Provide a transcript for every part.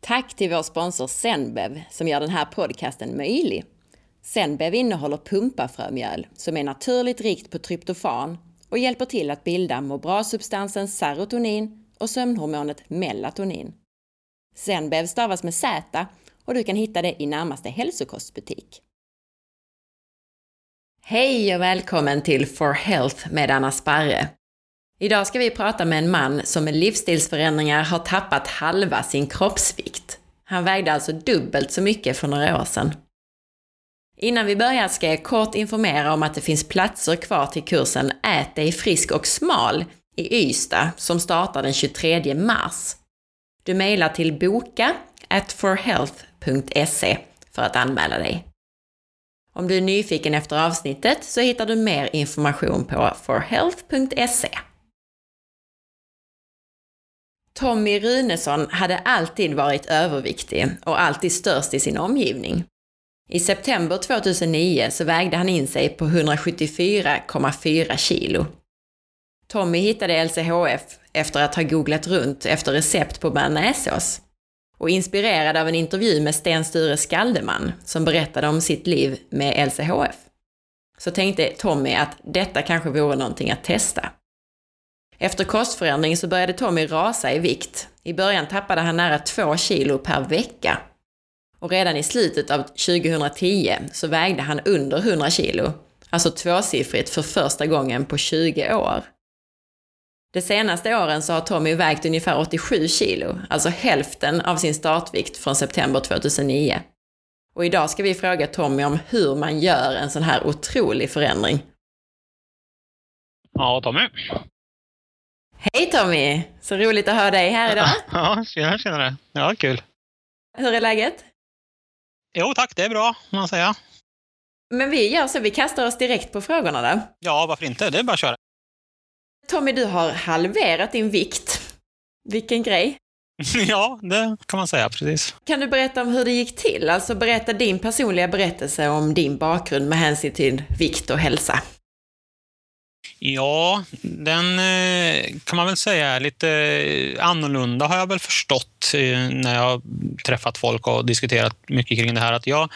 Tack till vår sponsor Zenbev som gör den här podcasten möjlig. Zenbev innehåller pumpafrömjöl som är naturligt rikt på tryptofan och hjälper till att bilda må bra-substansen serotonin och sömnhormonet melatonin. Zenbev stavas med Z och du kan hitta det i närmaste hälsokostbutik. Hej och välkommen till For Health med Anna Sparre. Idag ska vi prata med en man som med livsstilsförändringar har tappat halva sin kroppsvikt. Han vägde alltså dubbelt så mycket för några år sedan. Innan vi börjar ska jag kort informera om att det finns platser kvar till kursen Ät dig frisk och smal i Ystad som startar den 23 mars. Du mejlar till boka forhealth.se för att anmäla dig. Om du är nyfiken efter avsnittet så hittar du mer information på forhealth.se. Tommy Runesson hade alltid varit överviktig och alltid störst i sin omgivning. I september 2009 så vägde han in sig på 174,4 kilo. Tommy hittade LCHF efter att ha googlat runt efter recept på bearnaisesås och inspirerad av en intervju med Sten Sture Skaldeman som berättade om sitt liv med LCHF. Så tänkte Tommy att detta kanske vore någonting att testa. Efter kostförändring så började Tommy rasa i vikt. I början tappade han nära 2 kilo per vecka. Och redan i slutet av 2010 så vägde han under 100 kilo, alltså tvåsiffrigt för första gången på 20 år. De senaste åren så har Tommy vägt ungefär 87 kilo, alltså hälften av sin startvikt från september 2009. Och idag ska vi fråga Tommy om hur man gör en sån här otrolig förändring. Ja, Tommy. Hej Tommy! Så roligt att ha dig här idag. Ja, tjena, tjenare. Ja, kul. Hur är läget? Jo tack, det är bra, man säga. Men vi gör så, vi kastar oss direkt på frågorna då. Ja, varför inte? Det är bara att köra. Tommy, du har halverat din vikt. Vilken grej! Ja, det kan man säga, precis. Kan du berätta om hur det gick till? Alltså berätta din personliga berättelse om din bakgrund med hänsyn till vikt och hälsa. Ja, den eh, kan man väl säga är lite eh, annorlunda har jag väl förstått eh, när jag har träffat folk och diskuterat mycket kring det här. Att jag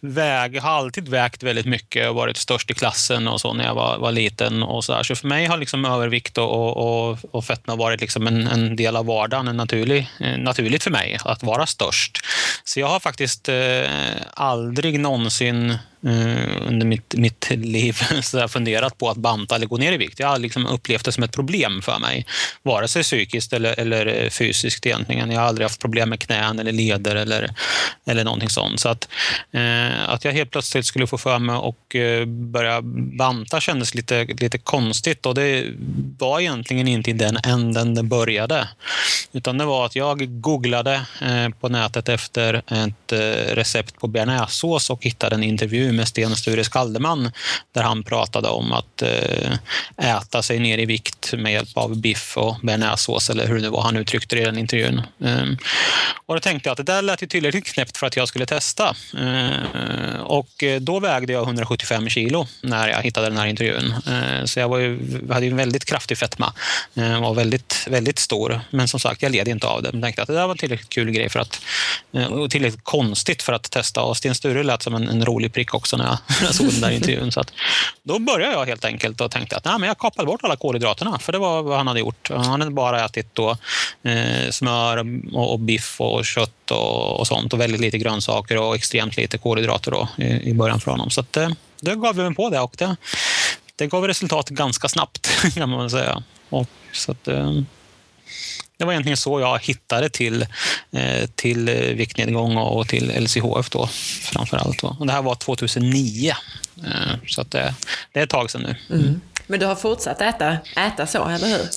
väg, har alltid vägt väldigt mycket och varit störst i klassen och så när jag var, var liten. och Så, där. så för mig har liksom övervikt och, och, och fetma varit liksom en, en, del av vardagen, en naturlig, naturligt för mig att vara störst. Så jag har faktiskt eh, aldrig någonsin Eh, under mitt, mitt liv så funderat på att banta eller gå ner i vikt. Jag har liksom upplevt det som ett problem för mig. Vare sig psykiskt eller, eller eh, fysiskt egentligen. Jag har aldrig haft problem med knän eller leder eller, eller någonting sånt. Så att, eh, att jag helt plötsligt skulle få för mig och eh, börja banta kändes lite, lite konstigt. Och det var egentligen inte i den änden det började. Utan det var att jag googlade eh, på nätet efter ett eh, recept på bearnaisesås och hittade en intervju med Sten Sture Skaldeman där han pratade om att eh, äta sig ner i vikt med hjälp av biff och bearnaisesås eller hur det var han uttryckte det i den intervjun. Ehm, och då tänkte jag att det där lät ju tillräckligt knäppt för att jag skulle testa. Ehm, och då vägde jag 175 kilo när jag hittade den här intervjun. Ehm, så jag var ju, hade ju en väldigt kraftig fetma och väldigt, väldigt stor. Men som sagt, jag led inte av det. Jag tänkte att det där var en tillräckligt kul grej för att, eh, och tillräckligt konstigt för att testa. Och Sten Sture lät som en, en rolig prick också när jag, när jag såg den där intervjun. Så att, då började jag helt enkelt och tänkte att nej, men jag kapade bort alla kolhydraterna, för det var vad han hade gjort. Han hade bara ätit då, eh, smör och, och, biff och kött och, och, sånt och väldigt lite grönsaker och extremt lite kolhydrater då, i, i början för honom. Så att, eh, då gav vi mig på det och det, det gav resultat ganska snabbt kan man säga. Och, så att, eh, det var egentligen så jag hittade till, eh, till viktnedgång och till LCHF då, framför allt. Och det här var 2009, eh, så att det, det är ett tag sedan nu. Mm. Men du har fortsatt äta, äta så, eller hur?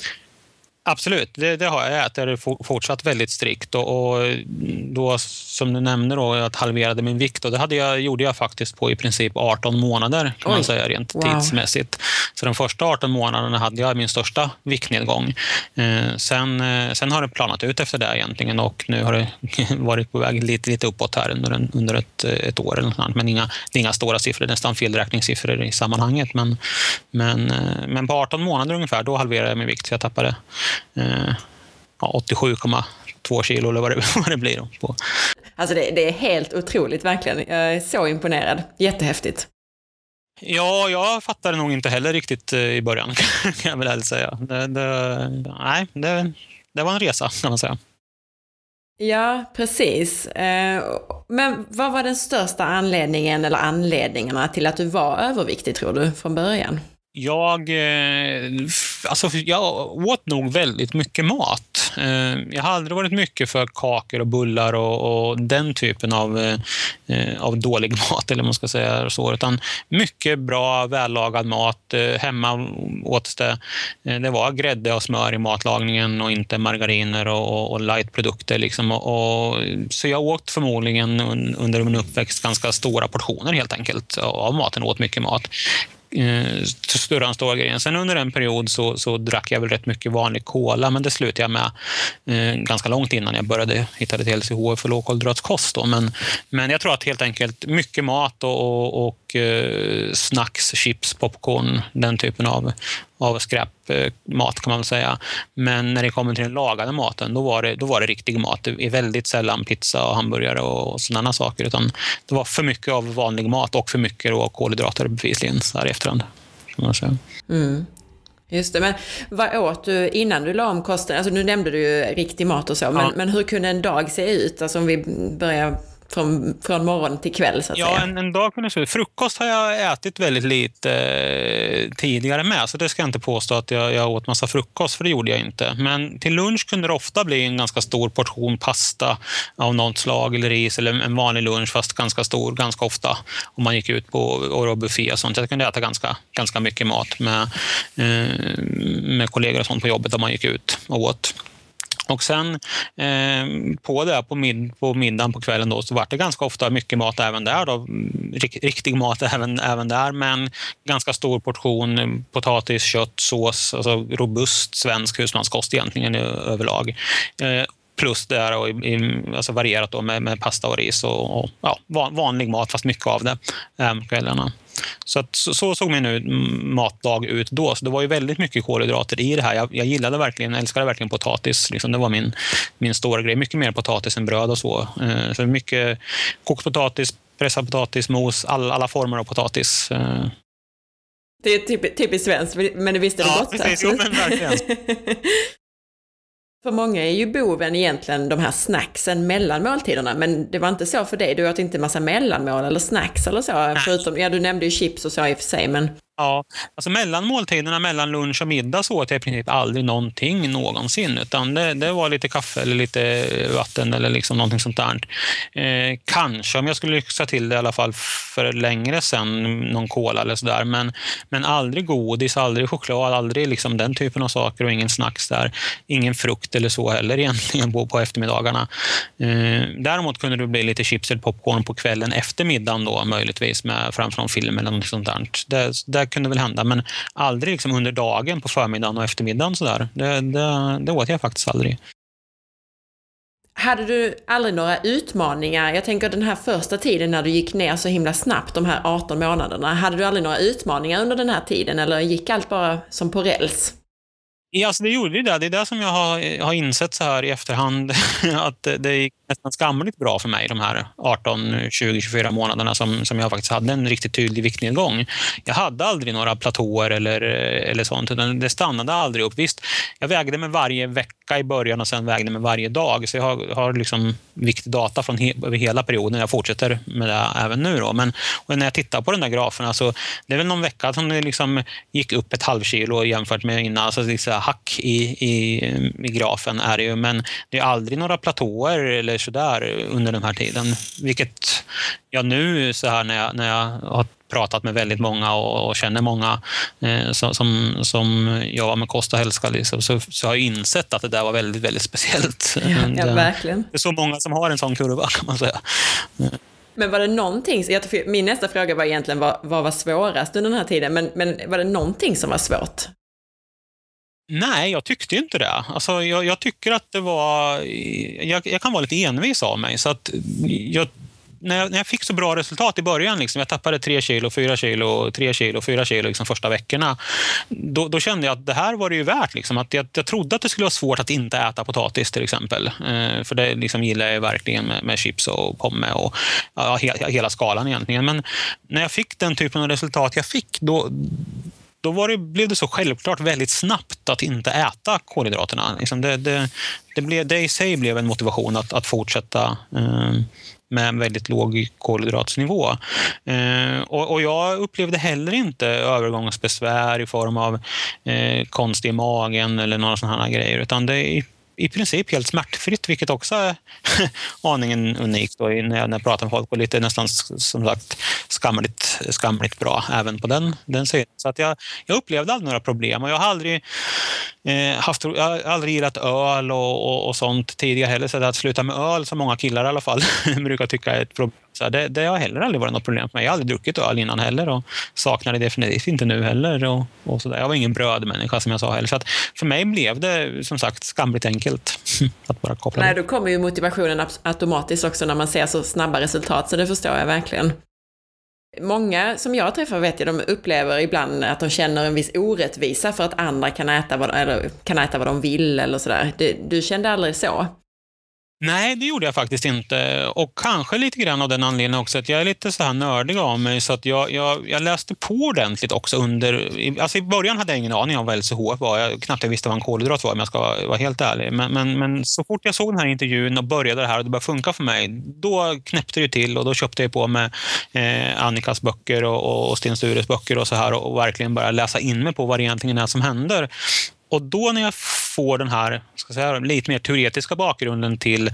Absolut, det, det, har jag. Jag äter fortsatt väldigt strikt. Och, och, då, som du nämnde, då, att halverade min vikt. Och det hade jag, gjorde jag faktiskt på i princip 18 månader, kan Oj. man säga rent wow. tidsmässigt. Så de första 18 månaderna hade jag min största viktnedgång. Eh, sen, eh, sen har det planat ut efter det egentligen och nu har det varit på väg lite, lite uppåt här under, en, under ett, ett år. Eller något Men inga, inga stora siffror, nästan felräkningssiffror i sammanhanget. Men, men, eh, men på 18 månader ungefär, då halverade jag min vikt. Så jag tappade 87,2 två kilo eller vad det, vad det blir. På. Alltså det, det är helt otroligt verkligen. Jag är så imponerad. Jättehäftigt. Ja, jag fattade nog inte heller riktigt eh, i början, kan jag väl ärligt säga. Det, det, nej, det, det var en resa, kan man säga. Ja, precis. Eh, men vad var den största anledningen, eller anledningarna, till att du var överviktig, tror du, från början? Jag, eh, alltså, jag åt nog väldigt mycket mat. Eh, jag har aldrig varit mycket för kakor och bullar och, och den typen av, eh, av dålig mat, eller man ska säga så. Utan mycket bra, vällagad mat. Hemma åt det. Det var grädde och smör i matlagningen och inte margariner och, och lightprodukter. Liksom. Och, och, så jag åt förmodligen under min uppväxt ganska stora portioner helt enkelt av maten. Åt mycket mat eh, större än stora grejen. Sen under en period så, så drack jag väl rätt mycket vanlig cola, men det slutade jag med eh, ganska långt innan jag började hitta till LCHF för lågkolhydratskost. Men, men jag tror att helt enkelt mycket mat och, och, och eh, snacks, chips, popcorn, den typen av, av skräpmat kan man väl säga. Men när det kommer till den lagade maten, då var det, då var det riktig mat. Det är väldigt sällan pizza och hamburgare och sådana saker. Utan det var för mycket av vanlig mat och för mycket då kolhydrater bevisligen så här i efterhand. Kan man säga. Mm. Just det, men vad åt du innan du la om kosten? Alltså nu nämnde du ju riktig mat och så, men, men hur kunde en dag se ut? Alltså om vi börjar från, från morgon till kväll så att ja, säga? En, en dag kunde ut. Frukost har jag ätit väldigt lite eh, tidigare med, så det ska jag inte påstå att jag, jag åt massa frukost, för det gjorde jag inte. Men till lunch kunde det ofta bli en ganska stor portion pasta av något slag, eller ris, eller en vanlig lunch, fast ganska stor, ganska ofta. Om man gick ut på och buffé och sånt. Jag kunde äta ganska, ganska mycket mat med, eh, med kollegor och sånt på jobbet, där man gick ut och åt. Och sen eh, på det, på, mid, på middagen på kvällen då, så var det ganska ofta mycket mat även där. Då. Mm, riktig mat även, även där, men ganska stor portion mm, potatis, kött, sås, alltså robust svensk husmanskost egentligen överlag. Eh, plus det här och i, alltså varierat då med, med, pasta och ris och, och ja, vanlig mat, fast mycket av det på kvällarna. Så, att, så, såg min matdag ut då. Så det var ju väldigt mycket kolhydrater i det här. Jag, jag gillade verkligen, älskade verkligen potatis. Liksom, det var min, min stora grej. Mycket mer potatis än bröd och så. Eh, så mycket kokt potatis, pressad potatis, mos, all, alla former av potatis. Eh. Det är typiskt svenskt, men det visste du ja, gott. Precis, alltså. jo, men verkligen. För många är ju boven egentligen de här snacksen mellan måltiderna, men det var inte så för dig. Du åt inte massa mellanmål eller snacks eller så, Nej. förutom, ja du nämnde ju chips och så i och för sig, men Ja, alltså mellan måltiderna, mellan lunch och middag så åt jag i princip aldrig någonting någonsin. Utan det, det var lite kaffe eller lite vatten eller liksom någonting sånt där. Eh, kanske om jag skulle lyxa till det i alla fall för längre sen, någon cola eller sådär. Men, men aldrig godis, aldrig choklad, aldrig liksom den typen av saker och ingen snacks där. Ingen frukt eller så heller egentligen på, på eftermiddagarna. Eh, däremot kunde det bli lite chips eller popcorn på kvällen efter middagen då möjligtvis med framför någon film eller något sånt där. Det, där kunde väl hända, men aldrig liksom under dagen på förmiddagen och eftermiddagen. Så där. Det, det, det åt jag faktiskt aldrig. Hade du aldrig några utmaningar? Jag tänker den här första tiden när du gick ner så himla snabbt, de här 18 månaderna. Hade du aldrig några utmaningar under den här tiden eller gick allt bara som på räls? Ja, alltså det gjorde det. Det är det som jag har, eh, har insett så här i efterhand. Att det gick nästan skamligt bra för mig de här 18, 20, 24 månaderna som, som jag faktiskt hade en riktigt tydlig viktnedgång. Jag hade aldrig några platåer eller, eh, eller sånt, utan det stannade aldrig upp. Visst, jag vägde mig varje vecka i början och sen vägde mig varje dag. Så jag har, har liksom viktdata från he, över hela perioden. Jag fortsätter med det även nu. Då. Men när jag tittar på den där grafen, alltså, det är väl någon vecka som det liksom gick upp ett halvkilo jämfört med innan. Alltså, liksom, hack i, i, i grafen är det ju, men det är aldrig några platåer eller sådär under den här tiden. Vilket jag nu så här när jag, när jag har pratat med väldigt många och, och känner många eh, som, som, jobbar med kost och hälsa liksom, så, så har jag insett att det där var väldigt, väldigt speciellt. Ja, ja, eh, verkligen. Det är så många som har en sån kurva kan man säga. Men var det någonting, min nästa fråga var egentligen vad, vad var svårast under den här tiden, men, men var det någonting som var svårt? Nej, jag tyckte inte det. Alltså, jag, jag tycker att det var... Jag, jag, kan vara lite envis av mig. Så att jag när jag, när jag fick så bra resultat i början, liksom, jag tappade 3 kilo, 4 kilo, 3 kilo, 4 kilo liksom, första veckorna, då, då, kände jag att det här var det ju värt. Liksom, att jag, jag trodde att det skulle vara svårt att inte äta potatis till exempel. Eh, för det liksom, gillar jag verkligen med, med chips och pomme och ja, he, hela skalan egentligen. Men när jag fick den typen av resultat jag fick, då, då var det, blev det så självklart väldigt snabbt att inte äta kolhydraterna. Liksom det, det, det, blev, det i sig blev en motivation att, att fortsätta eh, med en väldigt låg kolhydratsnivå. Eh, och, och, jag upplevde heller inte övergångsbesvär i form av eh, konst i magen eller några sådana här grejer, utan det i princip helt smärtfritt, vilket också är aningen unikt då, när, jag, när jag pratar med folk och lite nästan som sagt skamligt, skamligt bra även på den, den sidan. Så att jag, jag upplevde aldrig några problem och jag har aldrig, eh, haft, jag har aldrig gillat öl och, och, och sånt tidigare heller. Så att sluta med öl, som många killar i alla fall brukar tycka är ett problem så det, det har heller aldrig varit något problem för mig. Jag har aldrig druckit öl innan heller och saknar det definitivt inte nu heller. Och, och så där. Jag var ingen brödmänniska som jag sa heller. Så att för mig blev det som sagt skamligt enkelt att bara koppla Nej, då kommer ju motivationen automatiskt också när man ser så snabba resultat, så det förstår jag verkligen. Många som jag träffar vet jag, de upplever ibland att de känner en viss orättvisa för att andra kan äta vad, eller, kan äta vad de vill eller sådär. Du, du kände aldrig så? Nej, det gjorde jag faktiskt inte. Och kanske lite grann av den anledningen också att jag är lite så här nördig av mig. Så att jag, jag, jag läste på ordentligt också under... Alltså I början hade jag ingen aning om vad LCHF var. Jag knappt jag visste vad en kolhydrat var om jag ska vara helt ärlig. Men, men, men, så fort jag såg den här intervjun och började det här och det började funka för mig, då knäppte det till och då köpte jag på med eh, Annikas böcker och, och Sten Stures böcker och så här och, och verkligen började läsa in mig på vad det egentligen är som händer. Och då när jag får den här ska säga, lite mer teoretiska bakgrunden till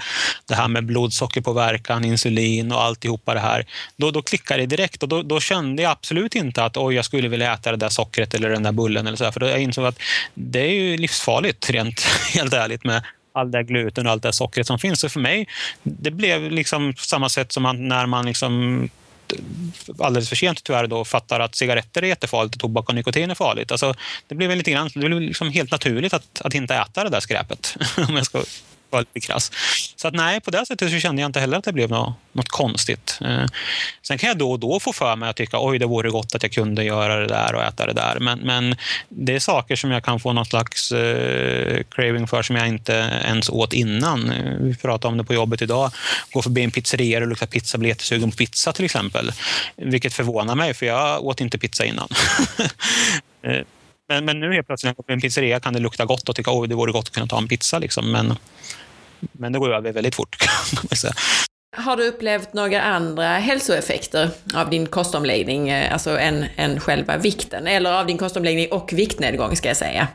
det här med blodsockerpåverkan, insulin och alltihopa det här, då, då klickar det direkt och då, då, kände jag absolut inte att oj, jag skulle vilja äta det där sockret eller den där bullen eller så här, för då jag insåg att det är ju livsfarligt rent helt ärligt med all det gluten och allt det sockret som finns. Så för mig, det blev liksom på samma sätt som när man liksom alldeles för sent tyvärr då fattar att cigaretter är jättefarligt och tobak och nikotin är farligt. Alltså, det blev lite grann, det blev liksom helt naturligt att, att inte äta det där skräpet. Om jag ska vara lite krass. Så att nej, på det sättet så kände jag inte heller att det blev något, något konstigt. Eh, sen kan jag då och då få för mig att tycka oj, det vore gott att jag kunde göra det där och äta det där. Men, men det är saker som jag kan få något slags eh, craving för som jag inte ens åt innan. Vi pratade om det på jobbet idag. Gå förbi en pizzeria och lukta pizza, bli jättesugen på pizza till exempel. Vilket förvånar mig, för jag åt inte pizza innan. Eh, men, men nu helt plötsligt när jag går på en pizzeria kan det lukta gott och tycka att det vore gott att kunna ta en pizza. Liksom. Men, men det går över väldigt fort. Har du upplevt några andra hälsoeffekter av din kostomläggning, eh, alltså än, än själva vikten? Eller av din kostomläggning och viktnedgång, ska jag säga?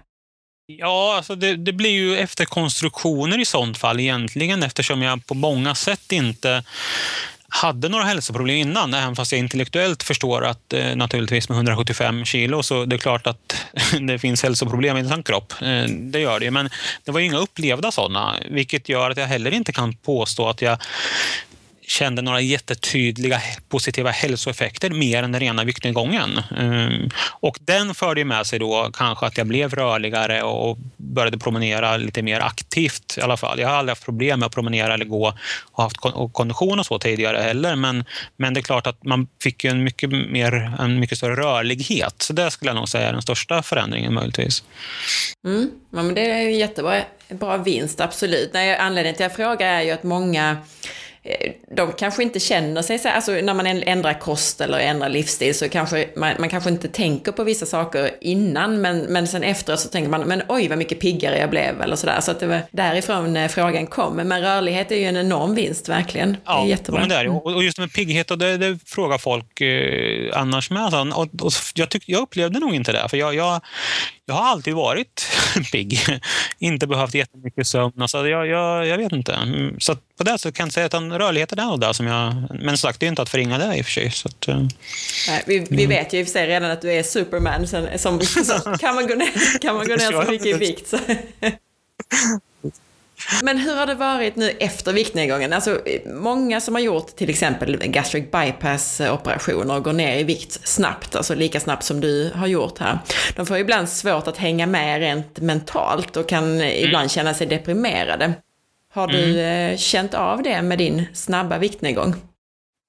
Ja, alltså det, det, blir ju efterkonstruktioner i sånt fall egentligen eftersom jag på många sätt inte hade några hälsoproblem innan, även fast jag intellektuellt förstår att eh, naturligtvis med 175 kilo så det är klart att det finns hälsoproblem i en sån kropp. Eh, det gör det, men det var inga upplevda sådana, vilket gör att jag heller inte kan påstå att jag kände några jättetydliga positiva hälsoeffekter mer än den rena viktnedgången. Ehm, och den förde med sig då kanske att jag blev rörligare och började promenera lite mer aktivt i alla fall. Jag har aldrig haft problem med att promenera eller gå och haft kondition och så tidigare heller. Men, men det är klart att man fick en mycket, mer, en mycket större rörlighet. Så det skulle jag nog säga är den största förändringen möjligtvis. Mm. Ja, men det är en jättebra bra vinst, absolut. Nej, anledningen till att jag frågar är ju att många de kanske inte känner sig så här, alltså när man ändrar kost eller ändrar livsstil så kanske man, man kanske inte tänker på vissa saker innan men, men sen efteråt så tänker man men oj vad mycket piggare jag blev eller sådär. Så att det var därifrån eh, frågan kom. Men rörlighet är ju en enorm vinst verkligen. Ja, det är jättebra. Men det är, och just med pigghet, och det, det frågar folk eh, annars med. Alltså, och, och jag, tyck, jag upplevde nog inte det. För jag, jag, jag har alltid varit pigg. inte behövt jättemycket sömn. Alltså jag, jag, jag vet inte. Mm, så på det så kan jag säga att rörligheten är nog där som jag... Men sagt, det är inte att förringa det i och för sig. Så att, eh, Nej, vi, vi mm. vet ju i och för sig redan att du är Superman. Sen, som, så kan man gå ner, kan man gå ner så mycket i vikt. Så. Men hur har det varit nu efter viktnedgången? Alltså, många som har gjort till exempel gastric bypass-operationer går ner i vikt snabbt, alltså lika snabbt som du har gjort här. De får ibland svårt att hänga med rent mentalt och kan mm. ibland känna sig deprimerade. Har du mm. Eh, känt av det med din snabba viktnedgång?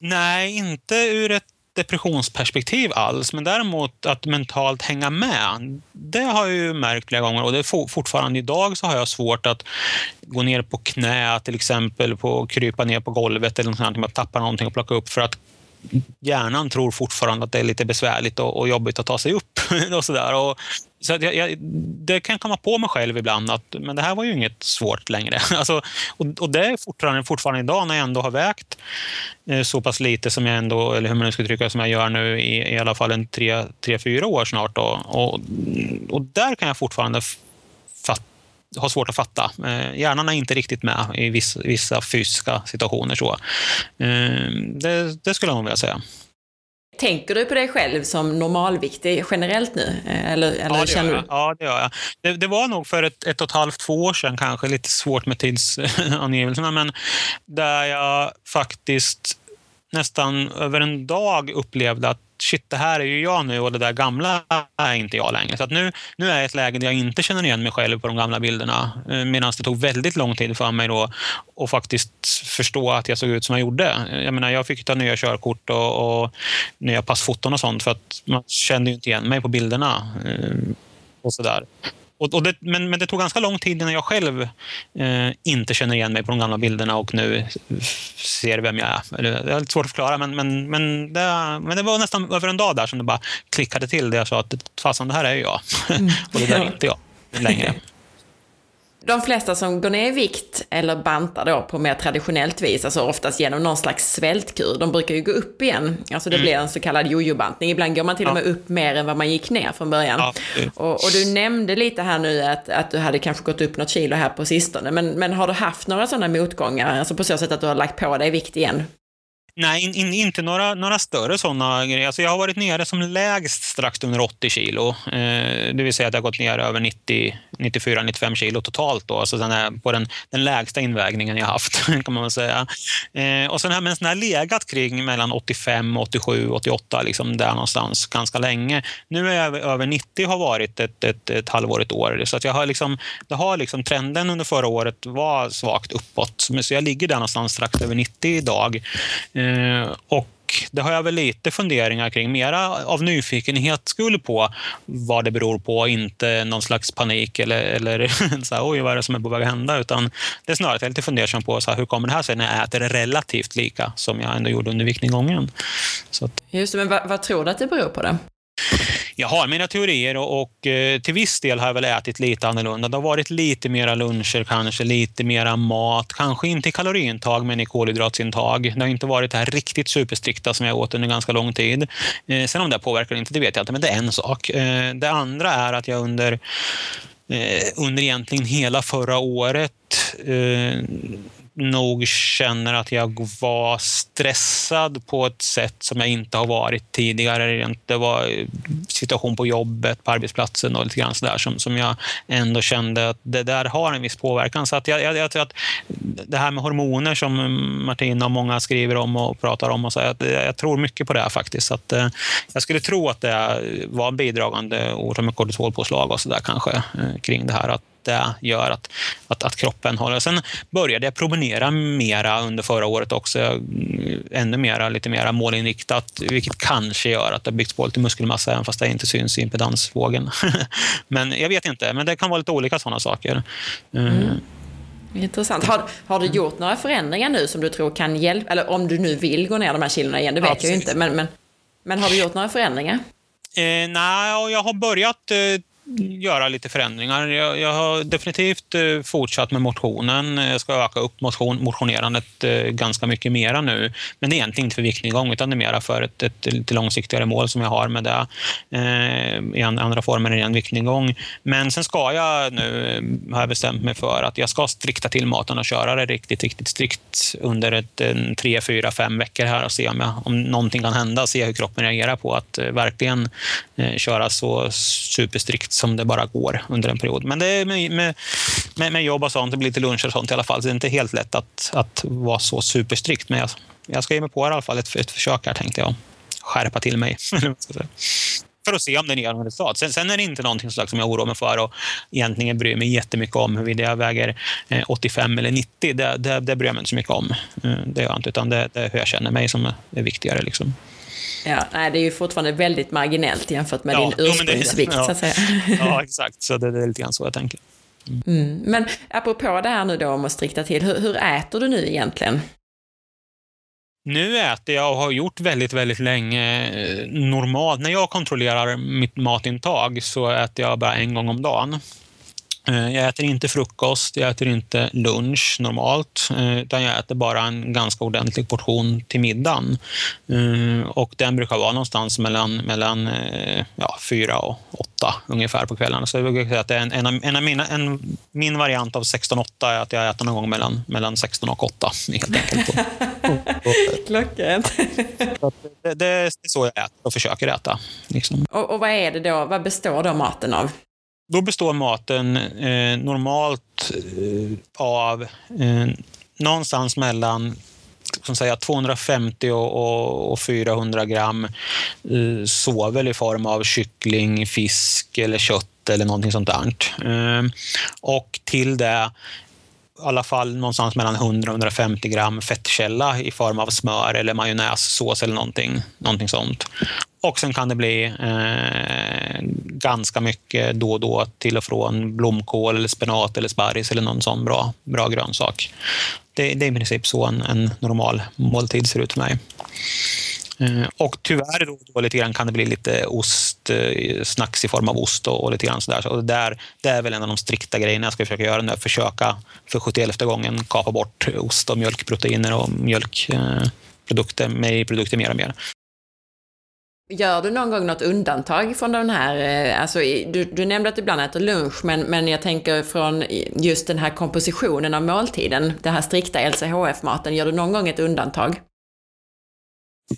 Nej, inte ur ett depressionsperspektiv alls, men däremot att mentalt hänga med. Det har jag ju märkt flera gånger och det fortfarande idag så har jag svårt att gå ner på knä till exempel, på krypa ner på golvet eller något sånt, att tappa någonting och plocka upp för att hjärnan tror fortfarande att det är lite besvärligt och, och jobbigt att ta sig upp. och sådär. Och, så jag, jag, det kan komma på mig själv ibland att men det här var ju inget svårt längre. Alltså, och, och, det är fortfarande, fortfarande idag när jag ändå har vägt eh, så pass lite som jag ändå, eller hur man nu ska trycka, som jag gör nu i, i alla fall en tre, tre fyra år snart. Då. Och, och där kan jag fortfarande fatta har svårt att fatta. Eh, hjärnan är inte riktigt med i vissa, vissa fysiska situationer. Så. Eh, det, det skulle jag nog vilja säga. Tänker du på dig själv som normalviktig generellt nu? Eh, eller, eller ja, det känner du? ja, det gör jag. Det, det, var nog för ett, ett och ett halvt, två år sedan kanske, lite svårt med tidsangivelserna, men där jag faktiskt nästan över en dag upplevde att shit, det här är ju jag nu och det där gamla är inte jag längre. Så att nu, nu är jag i ett läge där jag inte känner igen mig själv på de gamla bilderna. Eh, Medan det tog väldigt lång tid för mig då att faktiskt förstå att jag såg ut som jag gjorde. Jag menar, jag fick ta nya körkort och, och nya passfoton och sånt för att man kände ju inte igen mig på bilderna. och och sådär. Och, och det, men, men det tog ganska lång tid innan jag själv eh, inte känner igen mig på de gamla bilderna och nu ser vem jag är. Det är lite svårt att förklara, men, men, men, det, men det var nästan över en dag där som det bara klickade till. Det jag sa att fasen, det här är jag. Mm. och det där är inte jag längre. De flesta som går ner i vikt eller bantar då på mer traditionellt vis, alltså oftast genom någon slags svältkur, de brukar ju gå upp igen. Alltså det mm. blir en så kallad jojo-bantning. Ibland går man till och med upp mer än vad man gick ner från början. Ja. Och, och, du nämnde lite här nu att, att du hade kanske gått upp något kilo här på sistone. Men, men har du haft några sådana motgångar, alltså på så sätt att du har lagt på dig vikt igen? Nej, in, in, inte några, några större sådana grejer. Alltså jag har varit nere som lägst strax under 80 kilo. Eh, det vill säga att jag har gått ner över 94-95 kilo totalt. Då. Alltså den här, på den, den lägsta invägningen jag haft, kan man väl säga. Eh, och sen har jag legat kring mellan 85, 87, 88, liksom där någonstans ganska länge. Nu är jag över 90 har varit ett, ett, ett halvår, ett år. Så att jag har liksom, det har liksom, trenden under förra året var svagt uppåt. Så jag ligger där någonstans strax över 90 idag. Eh, Eh, och det har jag väl lite funderingar kring. Mera av nyfikenhet skulle på vad det beror på, inte någon slags panik eller, eller så här, oj, vad är det som är på väg att hända? Utan det är snarare att jag är lite fundersam på så här, hur kommer det här sig när jag äter relativt lika som jag ändå gjorde under viktnedgången. Just det, men vad, vad tror du att det beror på? Det? Jag har mina teorier och, och, eh, till viss del har jag väl ätit lite annorlunda. Det har varit lite mera luncher kanske, lite mera mat. Kanske inte i kaloriintag, men i kolhydratsintag. Det har inte varit det här riktigt superstrikta som jag åt under ganska lång tid. Eh, sen om det påverkar inte, det vet jag inte, men det är en sak. Eh, det andra är att jag under eh, under egentligen hela förra året eh, nog känner att jag var stressad på ett sätt som jag inte har varit tidigare. Det var eh, situation på jobbet, på arbetsplatsen och lite grann sådär som, som jag ändå kände att det där har en viss påverkan. Så att jag, jag, jag tror att det här med hormoner som Martina och många skriver om och pratar om, och så, jag, jag tror mycket på det här faktiskt. Så att, eh, jag skulle tro att det var en bidragande orsak med kortisolpåslag och sådär kanske eh, kring det här. Att det gör att, att, att kroppen håller. Sen började jag promenera mera under förra året också. Ännu mera, lite mera målinriktat, vilket kanske gör att det byggts på lite muskelmassa även fast det inte syns i impedansvågen. men jag vet inte, men det kan vara lite olika sådana saker. Mm. Intressant. Har, har du gjort några förändringar nu som du tror kan hjälpa, eller om du nu vill gå ner de här kilona igen, det vet Absolut. jag ju inte, men, men, men har du gjort några förändringar? Eh, nej, jag har börjat eh, göra lite förändringar. Jag, jag, har definitivt eh, fortsatt med motionen. Jag ska öka upp motion, motionerandet eh, ganska mycket mera nu. Men det är egentligen inte för viktnedgång utan det är mera för ett, ett lite långsiktigare mål som jag har med det eh, i andra former än viktnedgång. Men sen ska jag nu, har jag bestämt mig för att jag ska strikta till maten och köra det riktigt, riktigt strikt under ett, en, tre, fyra, fem veckor här och se om, jag, om någonting kan hända. Se hur kroppen reagerar på att verkligen köra så superstrikt som det bara går under en period. Men det är med, med, med, jobb och sånt, det blir lite luncher och sånt i alla fall. Så det är inte helt lätt att, att vara så superstrikt. Men jag, jag ska ge mig på i alla fall ett, ett försök här tänkte jag. Skärpa till mig. för att se om det ger något resultat. Sen, sen, är det inte någonting som jag oroar mig för och egentligen bryr mig jättemycket om huruvida jag väger eh, 85 eller 90. Det, det, det bryr jag mig inte så mycket om. Eh, det gör jag inte, utan det, det är hur jag känner mig som är viktigare. Liksom. Ja, nej, det är ju fortfarande väldigt marginellt jämfört med ja, din ursprungsvikt, ja, så att säga. Ja, exakt. Så det, det är lite grann så jag tänker. Mm. Mm. Men apropå det här nu då om att strikta till, hur, hur äter du nu egentligen? Nu äter jag och har gjort väldigt, väldigt länge eh, normalt. När jag kontrollerar mitt matintag så äter jag bara en gång om dagen. Eh, jag äter inte frukost, jag äter inte lunch normalt, eh, utan jag äter bara en ganska ordentlig portion till middagen. Eh, och den brukar vara någonstans mellan, mellan ja, fyra och åtta ungefär på kvällarna. Så jag brukar säga att en, en, en, mina, en min variant av 16-8 är att jag äter någon gång mellan, mellan 16 och 8 helt enkelt. Klockrent. det, det, är så jag äter och försöker äta. Liksom. Och, och vad är det då, vad består då maten av? Då består maten eh, normalt eh, av eh, någonstans mellan som säga, 250 och, och, 400 gram eh, sovel i form av kyckling, fisk eller kött eller någonting sånt där. Eh, och till det i alla fall någonstans mellan 100-150 gram fettkälla i form av smör eller majonnässås eller någonting, någonting sånt. Och sen kan det bli eh, ganska mycket då och då till och från blomkål, eller spenat eller sparris eller någon sån bra, bra grönsak. Det, det är i princip så en, en normal måltid ser ut för mig. Eh, och tyvärr då, då lite grann kan det bli lite ost, just eh, snacks i form av ost och, och lite grann sådär. Så det, där, det är väl en av de strikta grejerna jag ska försöka göra nu. Försöka för 71 gången kapa bort ost och mjölkproteiner och mjölkprodukter, mejeriprodukter mer och mer. Gör du någon gång något undantag från den här, eh, alltså du, du nämnde att du ibland äter lunch, men, men jag tänker från just den här kompositionen av måltiden, den här strikta LCHF-maten, gör du någon gång ett undantag?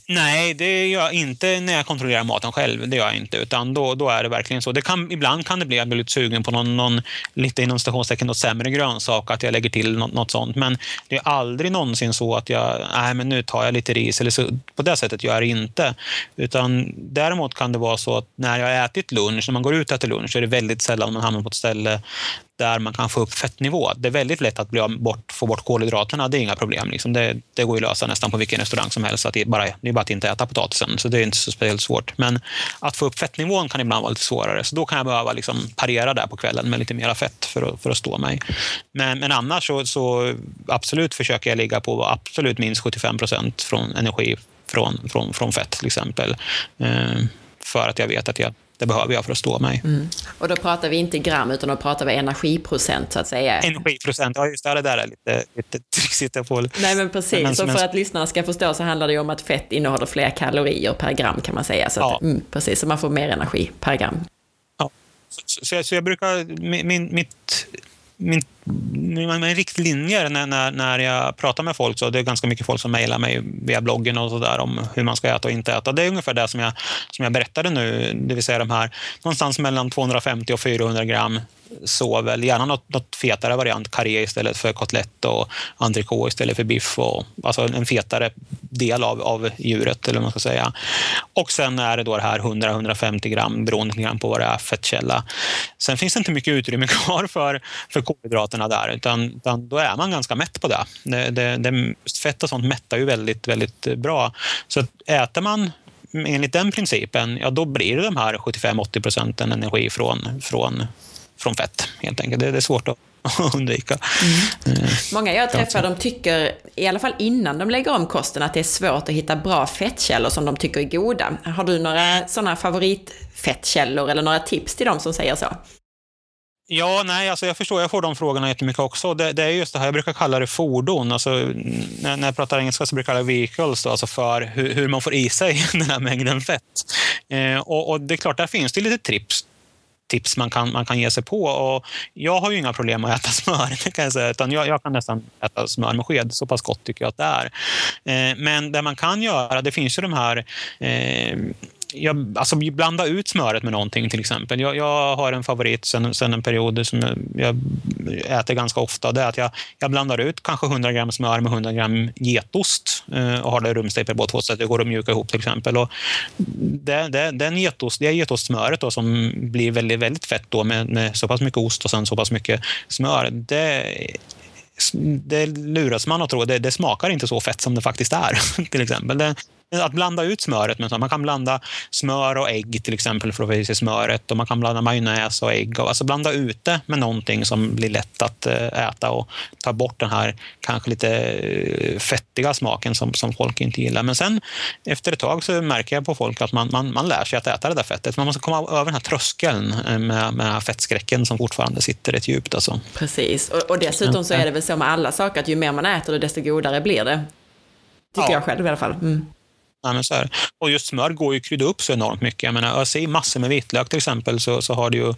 Nej, det gör jag inte när jag kontrollerar maten själv. Det gör jag inte. Utan då, då är det verkligen så. Det kan, ibland kan det bli att jag blir lite sugen på någon, någon lite inom stationstecken, något sämre grönsak, att jag lägger till något, något, sånt. Men det är aldrig någonsin så att jag, nej men nu tar jag lite ris. Eller så, på det sättet gör jag det inte. Utan däremot kan det vara så att när jag har ätit lunch, när man går ut och äter lunch, så är det väldigt sällan man hamnar på ett ställe där man kan få upp fettnivå. Det är väldigt lätt att bli bort, få bort kolhydraterna, det är inga problem. Liksom. Det, det, går att lösa nästan på vilken restaurang som helst. Att det, är bara, det är bara att inte äta potatisen, så det är inte så speciellt svårt. Men att få upp fettnivån kan ibland vara lite svårare, så då kan jag behöva liksom parera där på kvällen med lite mera fett för att, för att stå mig. Men, men annars så, så absolut försöker jag ligga på absolut minst 75 procent från energi från, från, från fett till exempel. Ehm, för att jag vet att jag det behöver jag för att stå mig. Mm. Och då pratar vi inte gram, utan då pratar vi energiprocent, så att säga. Energiprocent, ja just det, det där är lite, lite trixigt. På. Nej, men precis. Men, så för att lyssnarna ska förstå så handlar det ju om att fett innehåller fler kalorier per gram, kan man säga. Så att, ja. mm, precis, så man får mer energi per gram. Ja. Så, så, jag, så jag brukar, min, mitt min, min riktlinjer när, när, när jag pratar med folk, så det är ganska mycket folk som mejlar mig via bloggen och så där om hur man ska äta och inte äta. Det är ungefär det som jag, som jag berättade nu, det vill säga de här någonstans mellan 250 och 400 gram sovel, gärna något, något fetare variant, karré istället för kotlett och entrecote istället för biff. Och, alltså en fetare del av, av djuret, eller vad man ska säga. Och sen är det då det här 100-150 gram beroende på vad det är fettkälla. Sen finns det inte mycket utrymme kvar för, för kolhydraterna där, utan, utan då är man ganska mätt på det. det, det, det fett och sånt mättar ju väldigt, väldigt bra. Så äter man enligt den principen, ja då blir det de här 75-80 procenten energi från, från från fett helt enkelt. Det, det är svårt att undvika. Mm. Eh, Många jag träffar de tycker, i alla fall innan de lägger om kosten, att det är svårt att hitta bra fettkällor som de tycker är goda. Har du några sådana favoritfettkällor eller några tips till dem som säger så? Ja, nej, alltså jag förstår, jag får de frågorna jättemycket också. Det, det är just det här, jag brukar kalla det fordon. Alltså, när, när jag pratar engelska så brukar jag kalla det vehicles, då, alltså för hur, hur, man får i sig den här mängden fett. Eh, och, och, det är klart, där finns det lite tips, tips man kan, man kan ge sig på. Och jag har ju inga problem med att äta smör, kan jag säga. Utan jag, jag kan nästan äta smör med sked. Så pass gott tycker jag att det är. Eh, men det man kan göra, det finns ju de här eh, jag, alltså, blanda ut smöret med någonting till exempel. Jag, jag har en favorit sen, sen en period som jag, jag, äter ganska ofta. Det är att jag, jag blandar ut kanske 100 gram smör med 100 gram getost eh, och har det rumstejpat på två sätt. Det går att mjuka ihop till exempel. Och det, det, den getost, det är getostsmöret då, som blir väldigt, väldigt fett då med, med så pass mycket ost och sen så pass mycket smör. Det det luras man att tro. Det, det, smakar inte så fett som det faktiskt är. till exempel. Det, att blanda ut smöret. Med, man kan blanda smör och ägg till exempel för att få i sig smöret. Och man kan blanda majonnäs och ägg. Alltså blanda ut det med någonting som blir lätt att eh, äta och ta bort den här kanske lite eh, fettiga smaken som, som folk inte gillar. Men sen efter ett tag så märker jag på folk att man, man, man lär sig att äta det där fettet. Man måste komma över den här tröskeln eh, med, med fettskräcken som fortfarande sitter rätt djupt. Alltså. Precis, och, och dessutom så är det väl så med alla saker att ju mer man äter det desto godare blir det. Tycker ja. jag själv i alla fall. Mm. Ja, så här. Och just smör går ju att krydda upp så enormt mycket. Jag menar, ösa i massor med vitlök till exempel så, så, har det ju,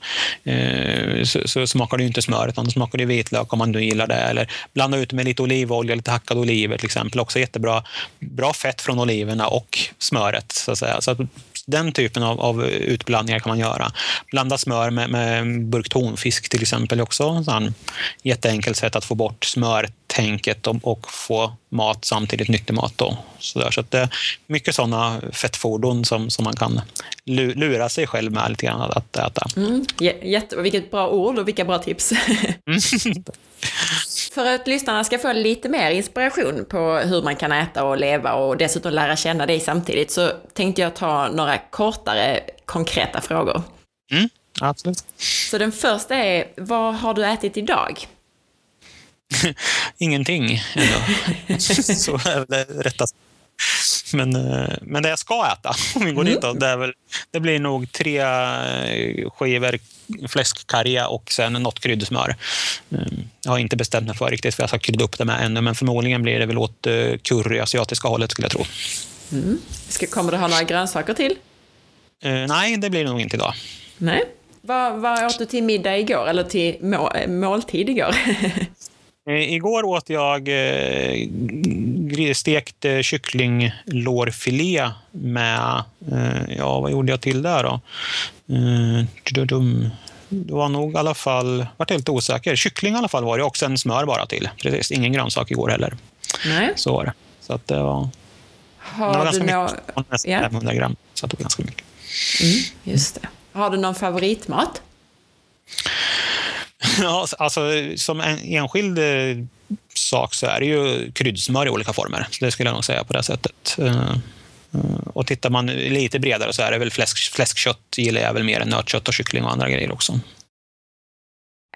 eh, så, så, smakar det ju inte smör utan det smakar det vitlök om man nu gillar det. Eller blanda ut med lite olivolja, lite hackade oliver till exempel. Också jättebra bra fett från oliverna och smöret. Så att säga. Så att den typen av, av utblandningar kan man göra. Blanda smör med, med burk tonfisk till exempel är också ett jätteenkelt sätt att få bort smörtänket och, och få mat samtidigt nyttig mat. Då. Så, där. så det är mycket sådana fettfordon som, som man kan lura sig själv med lite grann att äta. Mm, jätte, vilket bra ord och vilka bra tips. Mm. För att lyssnarna ska få lite mer inspiration på hur man kan äta och leva och dessutom lära känna dig samtidigt så tänkte jag ta några kortare konkreta frågor. Mm, absolut. Så den första är, vad har du ätit idag? Ingenting ännu. så är det rätta men, eh, men det jag ska äta, om vi går mm. dit, det, är väl, det blir nog tre eh, skivor fläskkarja och sen något kryddsmör. Mm. Jag har inte bestämt mig för riktigt för jag ska krydda upp det med ännu, men förmodligen blir det väl åt eh, curry, asiatiska hållet skulle jag tro. Mm. Ska, kommer du ha några grönsaker till? Uh, nej, det blir det nog inte idag. Nej. Vad, vad åt du till middag igår, eller till må, måltid igår? Eh, igår åt jag eh, stekt eh, kycklinglårfilé med, ja vad gjorde jag till där då? Det var nog i alla fall, vart helt osäker. Kyckling i alla fall var det och sen smör bara till. Precis, ingen grönsak igår heller. Nej. Så var det. Så att det var, Har det var ganska du mycket, nästan ja. 500 gram. Så det var ganska mycket. Mm, just det. Har du någon favoritmat? Ja, alltså, som en enskild eh, sak så är det ju kryddsmör i olika former. Det skulle jag nog säga på det sättet. Eh, och tittar man lite bredare så är det väl fläsk, fläskkött gillar jag väl mer än nötkött och kyckling och andra grejer också.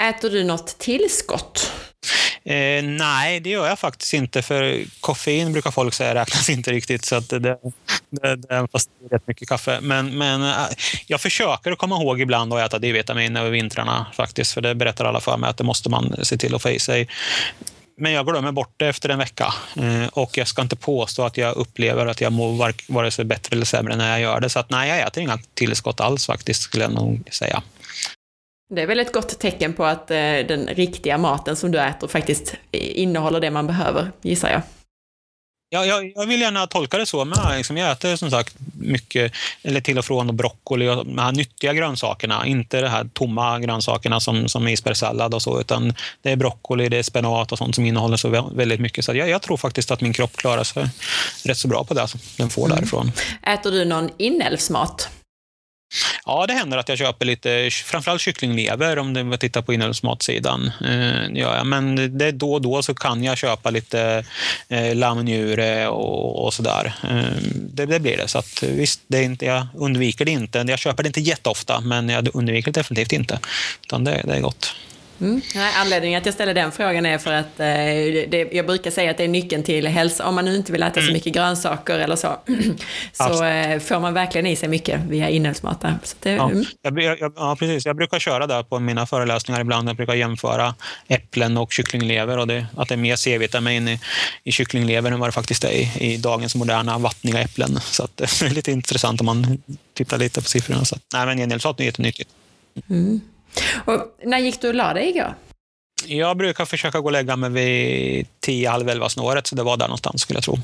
Äter du något tillskott? Eh, nej, det gör jag faktiskt inte, för koffein brukar folk säga räknas inte riktigt, så att det, det, det, fast det är rätt mycket kaffe. Men, men eh, jag försöker att komma ihåg ibland att äta D-vitamin över vintrarna faktiskt, för det berättar alla för mig att det måste man se till att få i sig. Men jag glömmer bort det efter en vecka. Eh, och jag ska inte påstå att jag upplever att jag mår vare sig bättre eller sämre när jag gör det. Så att nej, jag äter inga tillskott alls faktiskt, skulle jag nog säga. Det är väl ett gott tecken på att eh, den riktiga maten som du äter faktiskt innehåller det man behöver, gissar jag. Ja, jag, jag vill gärna tolka det så med. Liksom jag äter som sagt mycket, eller till och från och broccoli och de här nyttiga grönsakerna. Inte de här tomma grönsakerna som, som isbergssallad och så, utan det är broccoli, det är spenat och sånt som innehåller så väldigt mycket. Så jag, jag tror faktiskt att min kropp klarar sig rätt så bra på det som den får mm. därifrån. Äter du någon inälvsmat? Ja, det händer att jag köper lite, framförallt kycklinglever om du tittar på innehållsmatsidan. Eh, ja, men det då och då så kan jag köpa lite eh, lammnjure och, och sådär. Eh, det, det, blir det. Så att, eh, visst, det är inte, jag undviker det inte. Jag köper det inte jätteofta, men jag undviker det definitivt inte. Utan det, det är gott. Mm. Nej, anledningen att jag ställer den frågan är för att eh, det, jag brukar säga att det är nyckeln till hälsa. Om man nu inte vill äta så mm. mycket grönsaker eller så, så eh, får man verkligen i sig mycket via inälvsmat. ja. Mm. Jag, jag, ja, precis. Jag brukar köra där på mina föreläsningar ibland. Jag brukar jämföra äpplen och kycklinglever och det, att det är mer C-vitamin i, i kycklinglever än vad det faktiskt är i, i dagens moderna vattniga äpplen. Så att, det är lite intressant om man tittar lite på siffrorna. Så, nej, men inälvsmat är jättenyttigt. Mm. Och när gick du och la dig igår? Jag brukar försöka gå och lägga mig vid 10, halv 11 snåret, så det var där någonstans skulle jag tro.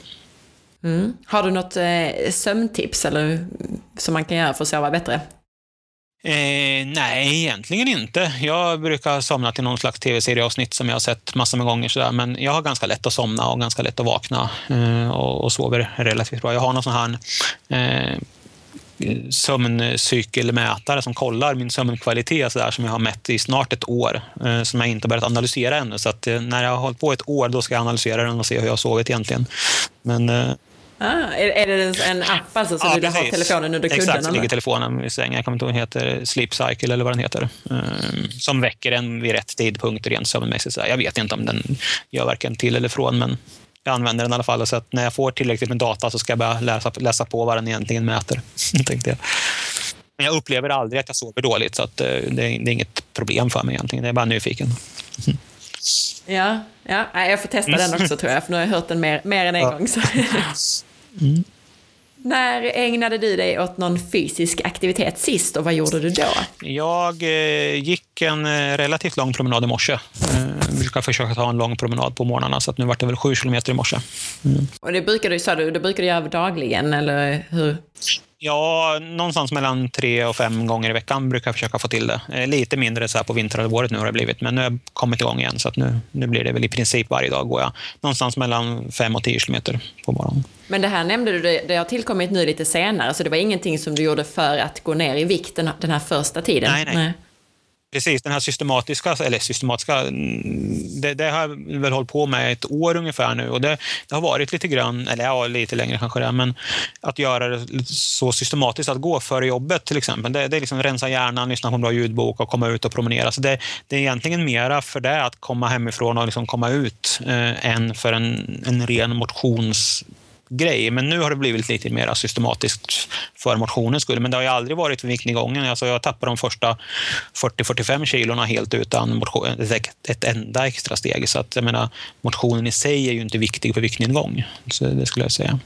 Mm. Har du något eh, sömntips eller, som man kan göra för att sova bättre? Eh, nej, egentligen inte. Jag brukar somna till någon slags tv-serieavsnitt som jag har sett massor med gånger. Sådär. Men jag har ganska lätt att somna och ganska lätt att vakna eh, och, och sover relativt bra. Jag har någon sån här eh, sömncykelmätare som kollar min sömnkvalitet så där, som jag har mätt i snart ett år, eh, som jag inte börjat analysera ännu. Så att, eh, när jag har hållit på ett år, då ska jag analysera den och se hur jag har sovit egentligen. Men eh, Ah, är, är det en app alltså, så Ja, du har precis. telefonen under kudden? Exakt, så ligger telefonen i sängen. Jag kommer inte ihåg den heter. Sleep Cycle eller vad den heter. Som väcker en vid rätt tidpunkt rent sömnmässigt. Jag vet inte om den gör varken till eller från, men jag använder den i alla fall. Så att när jag får tillräckligt med data så ska jag bara läsa, läsa på vad den egentligen mäter. tänkte jag. Men jag upplever aldrig att jag sover dåligt, så att eh, det, är, det är inget problem för mig egentligen. Jag är bara nyfiken. Ja, ja. Jag får testa den också tror jag, för nu har jag hört den mer, mer än en Ja. gång. Så. När ägnade du dig åt någon fysisk aktivitet sist och vad gjorde du då? Jag eh, gick en eh, relativt lång promenad i morse. Eh, brukar försöka ta en lång promenad på morgnarna, så att nu vart det väl sju kilometer i morse. Och det brukar du, sa du, det brukar du göra dagligen eller hur? Ja, någonstans mellan tre och fem gånger i veckan brukar jag försöka få till det. Eh, Lite mindre så här på vinterhalvåret nu har det blivit, men nu har jag kommit igång igen. Så att nu, nu blir det väl i princip varje dag går jag någonstans mellan fem och tio kilometer på morgonen. Men det här nämnde du, det, har tillkommit nu lite senare, så det var ingenting som du gjorde för att gå ner i vikt den, här första tiden? Nej, nej. Precis, den här systematiska, eller systematiska, det, det har jag väl hållit på med ett år ungefär nu och det, det har varit lite grann, eller ja, lite längre kanske det men att göra det så systematiskt, att gå före jobbet till exempel. Det, det är liksom rensa hjärnan, lyssna på en bra ljudbok och komma ut och promenera. Så det, det är egentligen mera för det att komma hemifrån och liksom komma ut eh, än för en, en ren motions grej. Men nu har det blivit lite mer systematiskt för motionens skull. Men det har ju aldrig varit för viktnedgången. Alltså jag tappade de första 40-45 kilorna helt utan motion, ett, enda extra steg. Så att jag menar, motionen i sig är ju inte viktig för viktnedgång. Så det skulle jag säga.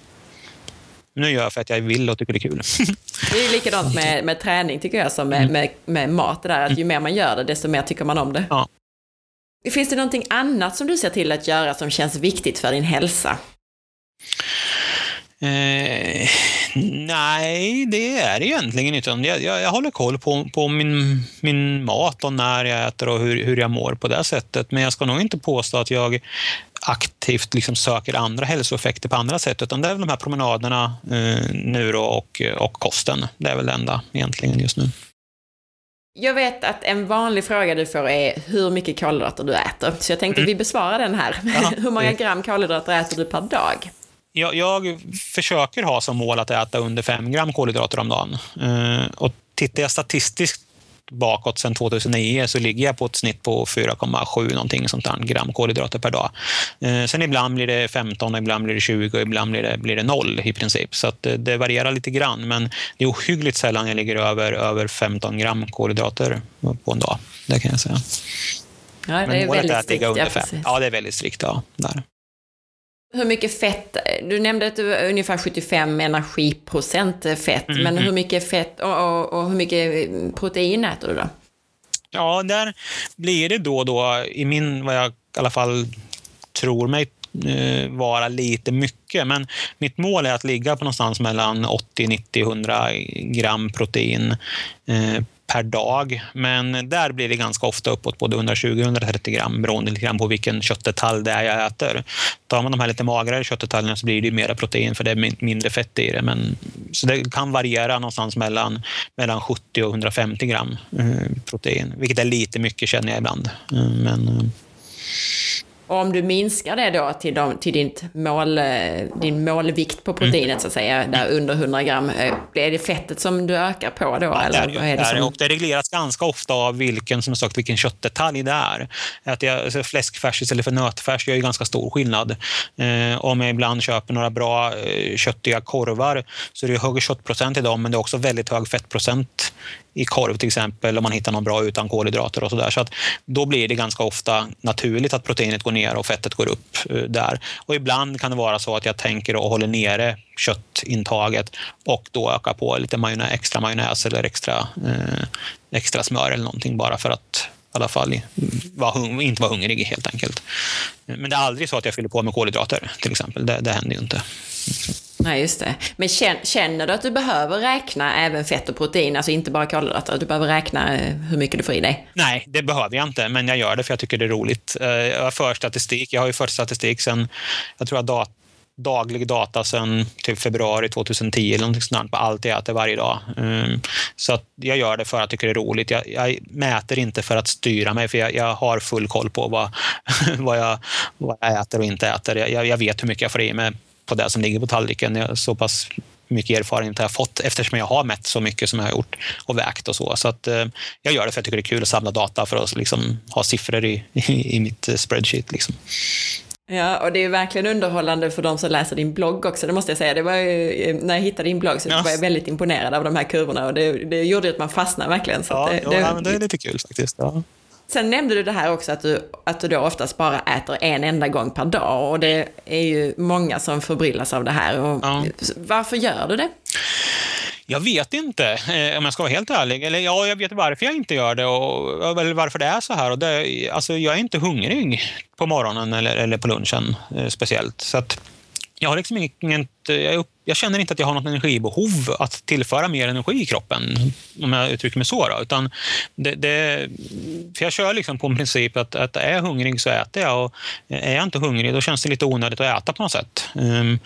Nu gör jag för att jag vill och tycker det är kul. Det är likadant med, med träning tycker jag som med, med, med mat. Där, att ju mer man gör det, desto mer tycker man om det. Ja. Finns det någonting annat som du ser till att göra som känns viktigt för din hälsa? Eh, nej, det är det egentligen inte. Jag, jag, jag håller koll på, på min, min mat och när jag äter och hur, hur jag mår på det sättet. Men jag ska nog inte påstå att jag aktivt liksom söker andra hälsoeffekter på andra sätt. Utan det är väl de här promenaderna eh, nu då och, och kosten. Det är väl det enda egentligen just nu. Jag vet att en vanlig fråga du får är hur mycket kolhydrater du äter. Så jag tänkte att vi besvarar den här. Ja. hur många gram kolhydrater äter du per dag? Jag, jag försöker ha som mål att äta under 5 gram kolhydrater om dagen. Eh, och tittar jag statistiskt bakåt sedan 2009 så ligger jag på ett snitt på 4,7 någonting sånt där gram kolhydrater per dag. Eh, sen ibland blir det 15, ibland blir det 20 och ibland blir det, blir det 0 i princip. Så att det, det varierar lite grann men det är ohyggligt sällan jag ligger över, över 15 gram kolhydrater på en dag. Det kan jag säga. Ja, det Men är målet är att ligga under 5. precis. Ja, det är väldigt strikt. Ja, där. Hur mycket fett, du nämnde att du var ungefär 75 energiprocent fett, Mm, men mm. hur mycket fett och, och, och hur mycket protein äter du då? Ja, där blir det då och då, i min, vad jag i alla fall tror mig eh, vara lite mycket. Men mitt mål är att ligga på någonstans mellan 80, 90, 100 gram protein eh, per dag. Men där blir det ganska ofta uppåt både 120-130 gram beroende lite grann på vilken köttdetalj det är jag äter. Tar man de här lite magrare köttdetaljerna så blir det ju mera protein för det är mindre fett i det. Men, så det kan variera någonstans mellan, mellan 70 och 150 gram eh, protein, vilket är lite mycket känner jag ibland. Eh, men, eh, och om du minskar det då till, de, till ditt mål, eh, din målvikt på proteinet så att säga, där under 100 gram, eh, är det fettet som du ökar på då? Ja, eller det är, är det som... och det regleras ganska ofta av vilken, som sagt, vilken köttdetalj det är. Att jag, alltså fläskfärs istället för nötfärs gör ju ganska stor skillnad. Eh, om jag ibland köper några bra eh, köttiga korvar så är det högre köttprocent i dem men det är också väldigt hög fettprocent i korv till exempel om man hittar någon bra utan kolhydrater och sådär. Så att då blir det ganska ofta naturligt att proteinet går ner och fettet går upp eh, där. Och ibland kan det vara så att jag tänker och håller nere köttintaget och då ökar på lite majonnä, extra majonnäs eller extra, eh, extra smör eller någonting bara för att i alla fall var inte vara hungrig helt enkelt. Men det är aldrig så att jag fyller på med kolhydrater till exempel. Det, det händer ju inte. Nej, just det. Men känner du att du behöver räkna även fett och protein, alltså inte bara kolhydrater? Du behöver räkna eh, hur mycket du får i dig? Nej, det behöver jag inte, men jag gör det för jag tycker det är roligt. Eh, jag har för statistik. Jag har ju fört statistik sen, jag tror jag daglig data sedan typ februari 2010 eller någonting sånt på allt jag äter varje dag. Um, så att jag gör det för att jag tycker det är roligt. Jag, jag mäter inte för att styra mig, för jag, jag har full koll på vad, vad, jag, vad jag äter och inte äter. Jag, jag vet hur mycket jag får i mig på det som ligger på tallriken. Jag, så pass mycket erfarenhet har jag fått eftersom jag har mätt så mycket som jag har gjort och vägt och så. Så att, eh, jag gör det för att jag tycker det är kul att samla data för att liksom, ha siffror i, i, i mitt spreadsheet. Liksom. Ja, och det är verkligen underhållande för de som läser din blogg också, det måste jag säga. Det var ju, när jag hittade din blogg så ja. var jag väldigt imponerad av de här kurvorna och det, det gjorde att man fastnade verkligen. Så ja, det, ja, det, men det är lite kul faktiskt. Ja. Sen nämnde du det här också att du, att du då oftast bara äter en enda gång per dag och det är ju många som förbryllas av det här. Och ja. Varför gör du det? Jag vet inte, eh, om jag ska vara helt ärlig. Eller ja, jag vet varför jag inte gör det och eller varför det är så här. Och det, alltså, jag är inte hungrig på morgonen eller, eller på lunchen eh, speciellt. Så att jag har liksom inget, Eh, jag jag känner inte att jag har något energibehov att tillföra mer energi i kroppen, om jag uttrycker mig så. Då. Utan det, det, för jag kör liksom på en princip att, att är jag hungrig så äter jag och är jag inte hungrig då känns det lite onödigt att äta på något sätt. Um,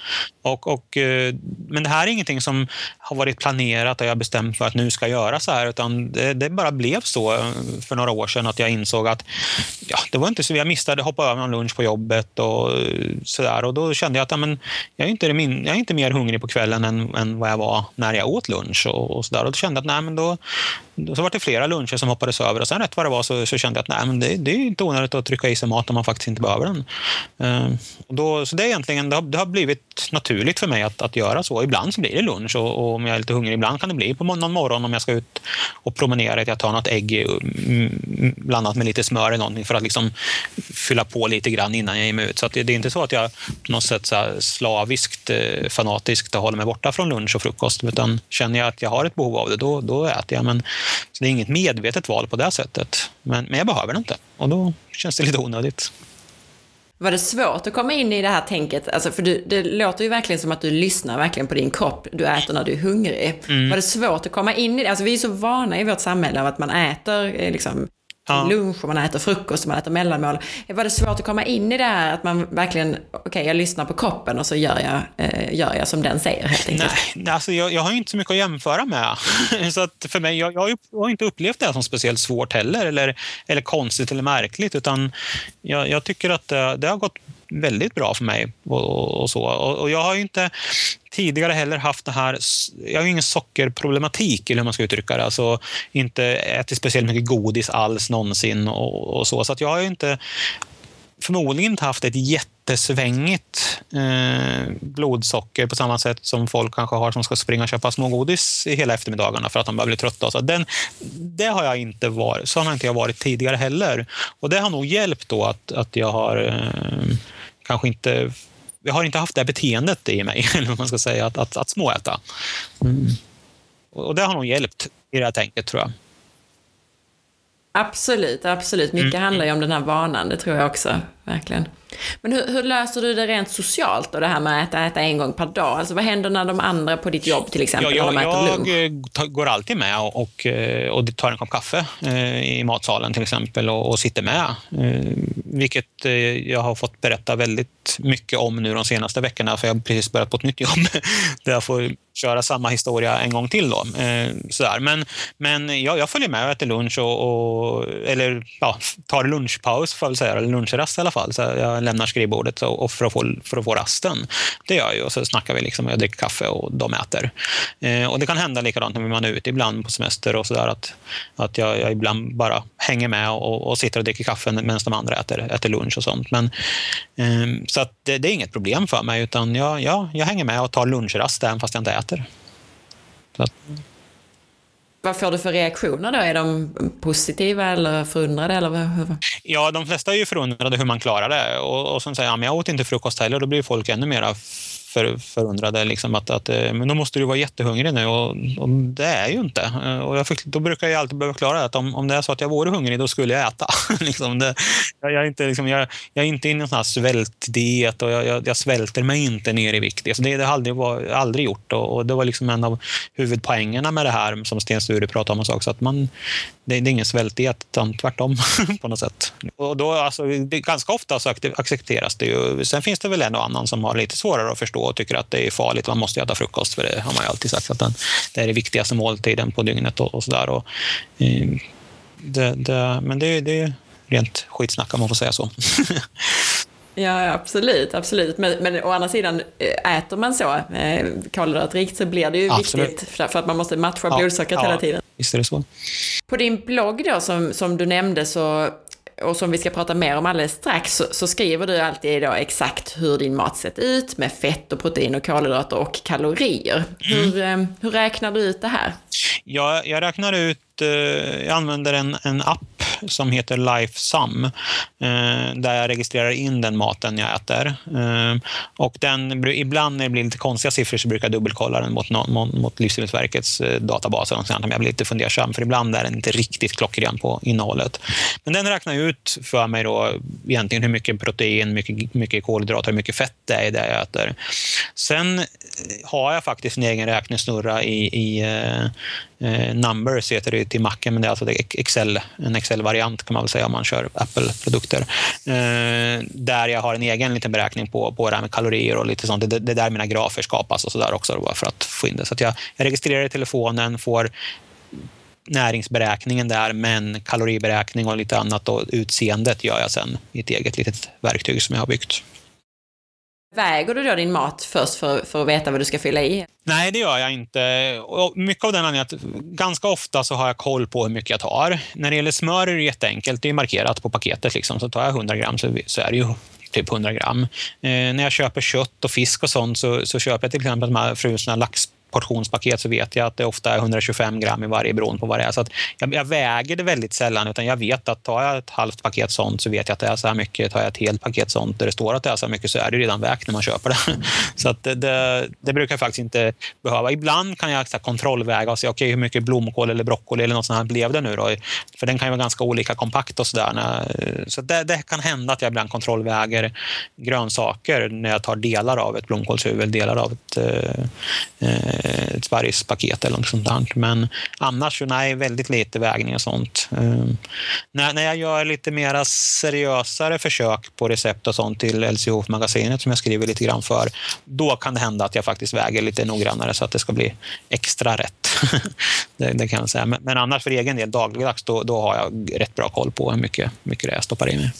och, och, eh, men det här är ingenting som har varit planerat och jag bestämt för att nu ska jag göra så här, utan det, det, bara blev så eh, för några år sedan att jag insåg att ja, det var inte så, jag missade hoppa över någon lunch på jobbet och sådär och då kände jag att ja, men, jag, är inte, det min, jag inte mer hungrig på kvällen än, än vad jag var när jag åt lunch. Och, och så där. Och då kände jag att nej, men då så var det flera luncher som hoppades över och sen rätt vad det var så, så kände jag att nej, men det, det är inte onödigt att trycka i sig mat om man faktiskt inte behöver den. Uh, och då, så det, är egentligen, det har, det har blivit naturligt för mig att, att göra så. Ibland så blir det lunch och, och, om jag är lite hungrig, ibland kan det bli på någon morgon om jag ska ut och promenera, att jag tar något ägg mm, mm, blandat med lite smör eller någonting för att liksom fylla på lite grann innan jag ger mig ut. Så det, det, är inte så att jag på något sätt så slaviskt eh, fanatiskt håller mig borta från lunch och frukost, utan känner jag att jag har ett behov av det, då, då äter jag. Men så det är inget medvetet val på det sättet. Men, men jag behöver det inte och då känns det lite onödigt. Var det svårt att komma in i det här tänket? Alltså, för du, det låter ju verkligen som att du lyssnar verkligen på din kropp. Du äter när du är hungrig. Mm. Var det svårt att komma in i det? Alltså, vi är så vana i vårt samhälle av att man äter eh, liksom, ja. lunch och man äter frukost och man äter mellanmål. Var det svårt att komma in i det här att man verkligen, okej okay, jag lyssnar på kroppen och så gör jag, eh, gör jag som den säger helt enkelt? Nej, alltså jag, jag har inte så mycket att jämföra med. så att för mig, jag, jag, har inte upplevt det som speciellt svårt heller eller, eller konstigt eller märkligt utan jag, jag tycker att det, det har gått väldigt bra för mig. och, och så. Och, och, jag har inte tidigare heller haft det här... Jag har ingen sockerproblematik, eller hur man ska uttrycka det. Alltså inte ätit speciellt mycket godis alls någonsin och, och så. Så att jag har inte förmodligen inte haft ett jättesvängigt eh, blodsocker på samma sätt som folk kanske har som ska springa och köpa smågodis hela eftermiddagarna för att de börjar bli trötta. Så den, det har jag inte varit, så har inte jag varit tidigare heller. Och det har nog hjälpt då att, att jag har eh, kanske inte jag har inte haft det beteendet i mig, eller vad man ska säga, att, att, att småäta. Mm. Och det har nog hjälpt i det här tänket, tror jag. Absolut, absolut. Mycket mm. handlar ju om den här vanan, det tror jag också. Verkligen. Men hur, hur, löser du det rent socialt då, det här med att äta, äta en gång per dag? Alltså vad händer när de andra på ditt jobb till exempel, ja, jag, lunch? Jag går alltid med och, och, eh, och tar en kopp kaffe eh, i matsalen till exempel och, och sitter med. Eh, vilket jag har fått berätta väldigt mycket om nu de senaste veckorna, för jag har precis börjat på ett nytt jobb där jag får köra samma historia en gång till. Då. sådär. Men, men ja, jag följer med och äter lunch, och, och eller ja, tar lunchpaus, får jag väl säga, eller lunchrast i alla fall. Så jag lämnar skrivbordet och, och för, att få, för att få rasten. Det gör jag och så snackar vi liksom och jag dricker kaffe och de äter. Eh, och det kan hända likadant när man är ute ibland på semester och sådär att, att jag, jag, ibland bara hänger med och, och sitter och dricker kaffe medan de andra äter, äter lunch och sånt. Men, eh, så att det, det, är inget problem för mig utan jag, jag, jag hänger med och tar lunchrast även fast jag inte äter. Så att, vad får du för reaktioner då? Är de positiva eller förundrade? Eller hur? Ja, de flesta är ju förundrade hur man klarar det. Och, och som säger, ja, men jag åt inte frukost heller, då blir folk ännu mer för, förundrade. Liksom att, att, eh, men då måste du vara jättehungrig nu och, och det är ju inte. Eh, och jag fick, då brukar jag alltid behöva förklara att om, om det är så att jag vore hungrig, då skulle jag äta. liksom det, jag, jag, är inte, liksom, jag, jag är inte inne i någon sån här svältdiet och jag, jag, jag, svälter mig inte ner i vikt. Alltså det, det har aldrig, var, aldrig gjort och, och, det var liksom en av huvudpoängerna med det här som Sten Sture pratade om. också, att man, det, det är ingen svältdiet, utan tvärtom på något sätt. Och då, alltså, det, ganska ofta så accepteras det ju. Sen finns det väl en och annan som har lite svårare att förstå och tycker att det är farligt. Man måste äta frukost, för det har man ju alltid sagt att den, det är det viktigaste måltiden på dygnet och, och sådär. Eh, det, det, men det, det är rent skitsnack om man får säga så. Ja, absolut. absolut. Men, men å andra sidan, eh, äter man så eh, kolhydratrikt så blir det ju absolut. viktigt för, för, att man måste matcha ja, blodsockret ja, hela tiden. Visst är det så. På din blogg då, som, som du nämnde, så, och som vi ska prata mer om alldeles strax, så, så skriver du alltid då exakt hur din mat sett ut med fett och protein och kolhydrater och kalorier. Mm. Hur, eh, hur räknar du ut det här? Jag, jag räknar ut, eh, jag använder en, en app som heter LifeSum eh, där jag registrerar in den maten jag äter. Eh, och den, ibland när det blir lite konstiga siffror så brukar jag dubbelkolla den mot, mot, mot Livsmedelsverkets eh, databas. Och sånt, om jag blir lite fundersam, för ibland är den inte riktigt klockren på innehållet. Men den räknar ut för mig då egentligen hur mycket protein, mycket, mycket kolhydrater och mycket fett det är i det jag äter. Sen har jag faktiskt en egen räknesnurra i, i eh, eh Numbers heter det till Macen, men det är alltså Excel, en Excel-variant kan man väl säga om man kör Apple-produkter. Eh, där jag har en egen liten beräkning på, på det här med kalorier och lite sånt. Det, det är där mina grafer skapas och sådär också då, för att få in det. Så jag, jag registrerar i telefonen, får näringsberäkningen där, men kaloriberäkning och lite annat och utseendet gör jag sen i ett eget litet verktyg som jag har byggt. Väger du då din mat först för, för att veta vad du ska fylla i? Nej, det gör jag inte. Och mycket av den anledningen att ganska ofta så har jag koll på hur mycket jag tar. När det gäller smör är det jätteenkelt. Det är markerat på paketet. Liksom. Så tar jag 100 gram så, så är det ju typ 100 gram. Eh, när jag köper kött och fisk och sånt så, så köper jag till exempel de här frusna lax portionspaket så vet jag att det ofta är 125 gram i varje beroende på vad det är. Så att jag, jag, väger det väldigt sällan utan jag vet att tar jag ett halvt paket sånt så vet jag att det är så här mycket. Tar jag ett helt paket sånt där det står att det är så här mycket så är det redan vägt när man köper det. Så att det, det, det brukar jag faktiskt inte behöva. Ibland kan jag så här, kontrollväga och se okay, hur mycket blomkål eller broccoli eller något sånt här blev det nu då? För den kan ju vara ganska olika kompakt och sådär. Så det, det kan hända att jag ibland kontrollväger grönsaker när jag tar delar av ett blomkålshuvud, delar av ett eh, eh Eh, ett sparrispaket eller något sånt där. Men annars, nej, väldigt lite vägning och sånt. Um, när, när jag gör lite mera seriösare försök på recept och sånt till LCHF-magasinet som jag skriver lite grann för, då kan det hända att jag faktiskt väger lite noggrannare så att det ska bli extra rätt. det, det, kan jag säga. Men, men, annars för egen del, dagligdags, då, då har jag rätt bra koll på hur mycket, mycket det är jag stoppar i mig.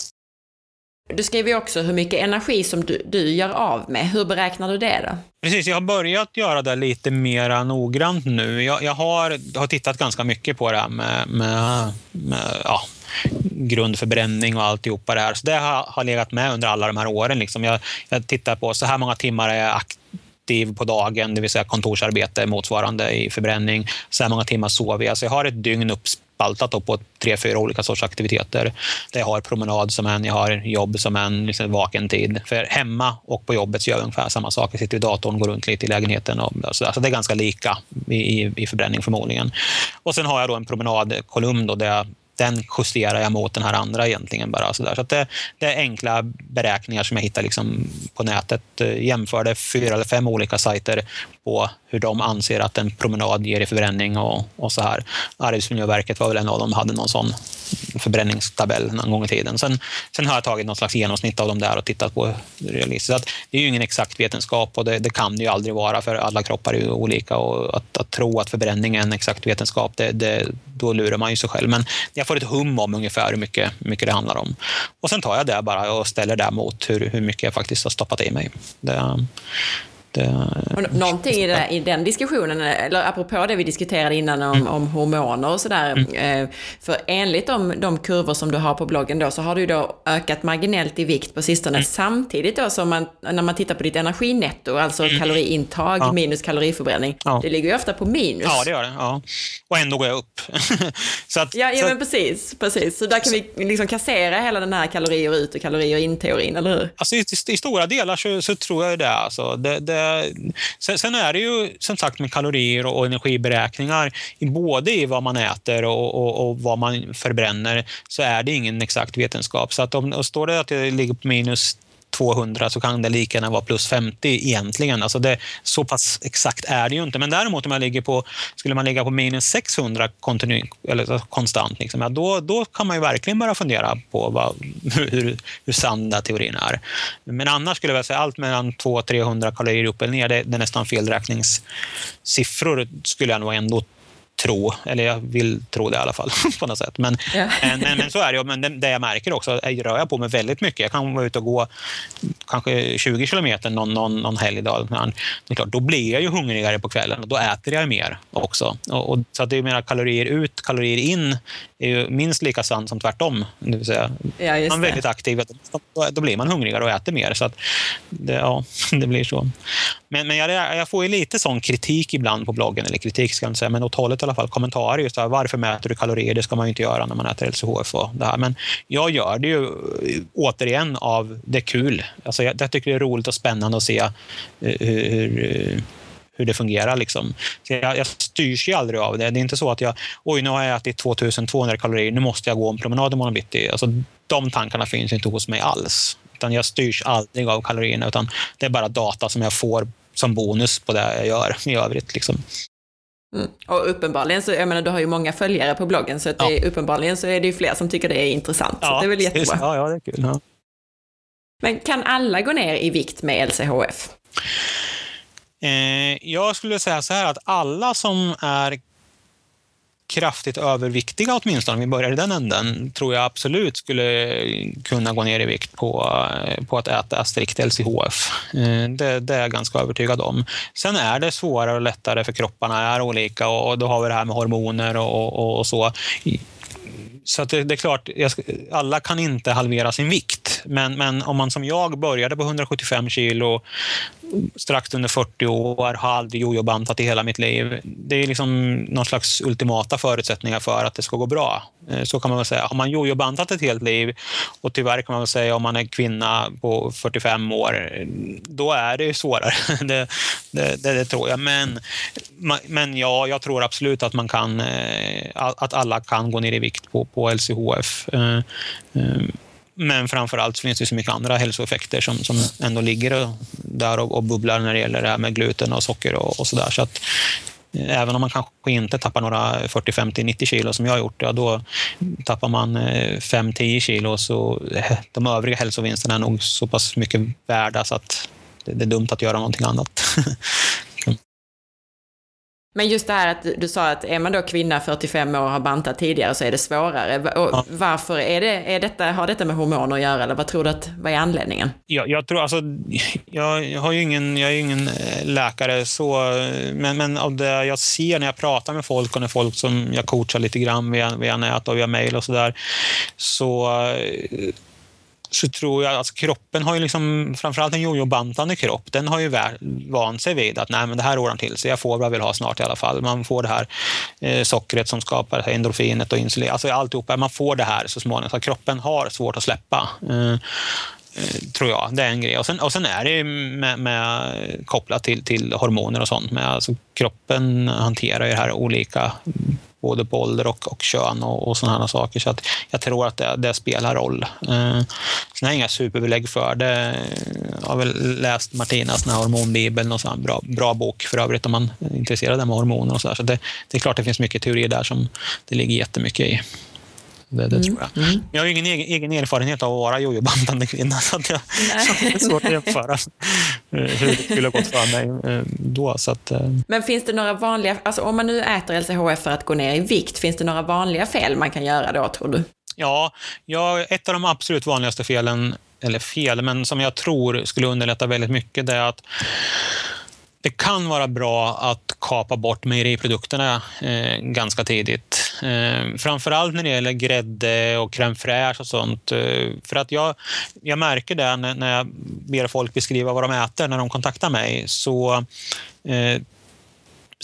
Du skriver ju också hur mycket energi som du, du gör av med. Hur beräknar du det då? Precis, jag har börjat göra det lite mer noggrant nu. Jag, jag har, har tittat ganska mycket på det här med, med, med ja, grundförbränning och alltihopa det här. Så det har, har legat med under alla de här åren. Liksom. Jag, jag tittar på så här många timmar är jag aktiv på dagen, det vill säga kontorsarbete motsvarande i förbränning. Så här många timmar sover jag. Så jag har ett dygn spaltat på tre, fyra olika sorts aktiviteter. Där jag har promenad som en, jag har jobb som en, liksom vaken tid. För hemma och på jobbet så gör jag ungefär samma sak. Jag sitter vid datorn, går runt lite i lägenheten. Och så, så det är ganska lika i, i förbränning förmodligen. Och sen har jag då en promenadkolumn då där jag den justerar jag mot den här andra egentligen bara. Så, där. så det, det, är enkla beräkningar som jag hittar liksom på nätet. Eh, jämförde fyra eller fem olika sajter på hur de anser att en promenad ger i förbränning och, och så här. Arbetsmiljöverket var väl en av dem hade någon sån förbränningstabell någon gång i tiden. Sen, sen har jag tagit något slags genomsnitt av dem där och tittat på realistiskt. Så det är ju ingen exakt vetenskap och det, det, kan det ju aldrig vara för alla kroppar är ju olika och att, att tro att förbränning är en exakt vetenskap, det, det, då lurar man ju sig själv. Men jag får ett hum om ungefär hur mycket, mycket det handlar om. Och sen tar jag det bara och ställer det mot hur, hur mycket jag faktiskt har stoppat i mig. Det, det... Någonting i, det, i den diskussionen, eller apropå det vi diskuterade innan om, mm. om hormoner och sådär. Mm. Eh, för enligt de, de kurvor som du har på bloggen då, så har du då ökat marginellt i vikt på sistone. Mm. Samtidigt då som man, när man tittar på ditt energinetto, alltså mm. kaloriintag ja. minus kaloriförbränning. Ja. Det ligger ju ofta på minus. Ja, det gör det. Ja. Och ändå går jag upp. så att, ja, ja så men precis, precis. Så där kan så... vi liksom kassera hela den här kalorier ut och kalorier in-teorin, eller hur? Alltså i, i, i stora delar så, så, tror jag det. Alltså. det det, Eh, sen, sen, är det ju som sagt med kalorier och energiberäkningar, både i vad man äter och, och, och, vad man förbränner, så är det ingen exakt vetenskap. Så att om, står det att det ligger på minus 200 så kan det lika gärna vara plus 50 egentligen. Alltså det, så pass exakt är det ju inte. Men däremot om jag ligger på, skulle man ligga på minus 600 kontinu, eller konstant, liksom, ja, då, då kan man ju verkligen börja fundera på vad, hur, hur sann den teorin är. Men annars skulle jag säga allt mellan 200-300 kalorier upp eller ner, det, det är nästan felräkningssiffror skulle jag nog ändå tro, eller jag vill tro det i alla fall på något sätt. Men, ja. men, men, men, så är det. Men det, det jag märker också, är, rör jag på mig väldigt mycket. Jag kan vara ute och gå kanske 20 kilometer någon, någon, någon helgdag. Det är klart, då blir jag ju hungrigare på kvällen och då äter jag mer också. Och, och så att det är mer kalorier ut, kalorier in är ju minst lika sant som tvärtom. Det vill säga, ja, man är väldigt aktiv, då, då, blir man hungrigare och äter mer. Så det, ja, det blir så. Men, men jag, jag får ju lite sån kritik ibland på bloggen, eller kritik ska jag inte säga, men åt hållet i alla fall, kommentarer just där, varför mäter du kalorier? Det ska man ju inte göra när man äter LCHF och det här. Men jag gör det ju återigen av det är kul. Alltså jag, jag tycker det är roligt och spännande att se eh, hur, hur hur det fungerar. Liksom. Så jag, jag styrs ju aldrig av det. Det är inte så att jag, oj nu har jag ätit 2200 kalorier, nu måste jag gå en promenad imorgon bitti. Alltså, de tankarna finns inte hos mig alls. Utan jag styrs aldrig av kalorierna, utan det är bara data som jag får som bonus på det jag gör i övrigt. Liksom. Mm. Och uppenbarligen så, jag menar du har ju många följare på bloggen, så att ja. det, uppenbarligen så är det ju fler som tycker det är intressant. Ja, så det är väl jättebra. Ja, ja, det är kul. Ja. Men kan alla gå ner i vikt med LCHF? Eh, jag skulle säga så här att alla som är kraftigt överviktiga åtminstone, om vi börjar i den änden, tror jag absolut skulle kunna gå ner i vikt på, eh, på att äta strikt LCHF. Eh, det, det, är jag ganska övertygad om. Sen är det svårare och lättare för kropparna är olika och då har vi det här med hormoner och, och, och så. Så det, det, är klart, alla kan inte halvera sin vikt. Men, men om man som jag började på 175 kilo strax under 40 år, har aldrig jojobantat i hela mitt liv. Det är liksom någon slags ultimata förutsättningar för att det ska gå bra. Eh, så kan man väl säga. Har man jojobantat ett helt liv och tyvärr kan man väl säga om man är kvinna på 45 år, då är det svårare. Det, det, det, det tror jag. Men, men ja, jag tror absolut att man kan, eh, att alla kan gå ner i vikt på, på LCHF. Eh, men framför allt finns det så mycket andra hälsoeffekter som, som ändå ligger där och, och bubblar när det gäller det här med gluten och socker och, och sådär. Så att eh, även om man kanske inte tappar några 40, 50, 90 kilo som jag har gjort, ja, då tappar man eh, 5-10 kilo. Så eh, de övriga hälsovinsterna är nog så pass mycket värda så att det är dumt att göra någonting annat. Men just det här att du sa att är man då kvinna 45 år och har bantat tidigare så är det svårare. Och ja. Varför är det, är detta, har detta med hormoner att göra eller vad tror du att, vad är anledningen? Jag, jag tror alltså, jag, har ingen, jag är ingen eh, läkare så, men, men av det jag ser när jag pratar med folk och när folk som jag coachar lite grann via, via nät och via mail och sådär, så, där, så så tror jag att alltså kroppen har ju liksom, framförallt en jojobantande kropp, den har ju vant sig vid att nej, men det här ordnar till sig, jag får vad jag vill ha snart i alla fall. Man får det här eh, sockret som skapar endorfinet och insulin, alltså alltihopa, man får det här så småningom. Så kroppen har svårt att släppa. Eh, eh, tror jag. Det är en grej. Och sen, och sen är det med, med, kopplat till, till hormoner och sånt. Med, alltså, kroppen hanterar ju det här olika både på ålder och, och kön och, och sådana saker. Så att jag tror att det, det spelar roll. Eh, sen har jag inga superbelägg för det. Jag har väl läst Martinas hormonbibeln och så bra, bra bok för övrigt om man är intresserad av hormoner och så, där. så det, det, är klart det finns mycket teorier där som det ligger jättemycket i. Det, det mm. tror jag. Mm. Jag har ingen egen, egen erfarenhet av att vara jojobandande kvinna, så att jag, så det är svårt att jämföra eh, hur det skulle ha gått för mig eh, då. Så att, eh. Men finns det några vanliga, alltså om man nu äter LCHF för att gå ner i vikt, finns det några vanliga fel man kan göra då, tror du? Ja, ja ett av de absolut vanligaste felen, eller fel, men som jag tror skulle underlätta väldigt mycket, det är att det kan vara bra att kapa bort mejeriprodukterna eh, ganska tidigt. Eh, framförallt när det gäller grädde och crème fraîche och sånt. Eh, för att jag, jag märker det när, när jag ber folk beskriva vad de äter när de kontaktar mig. Så eh,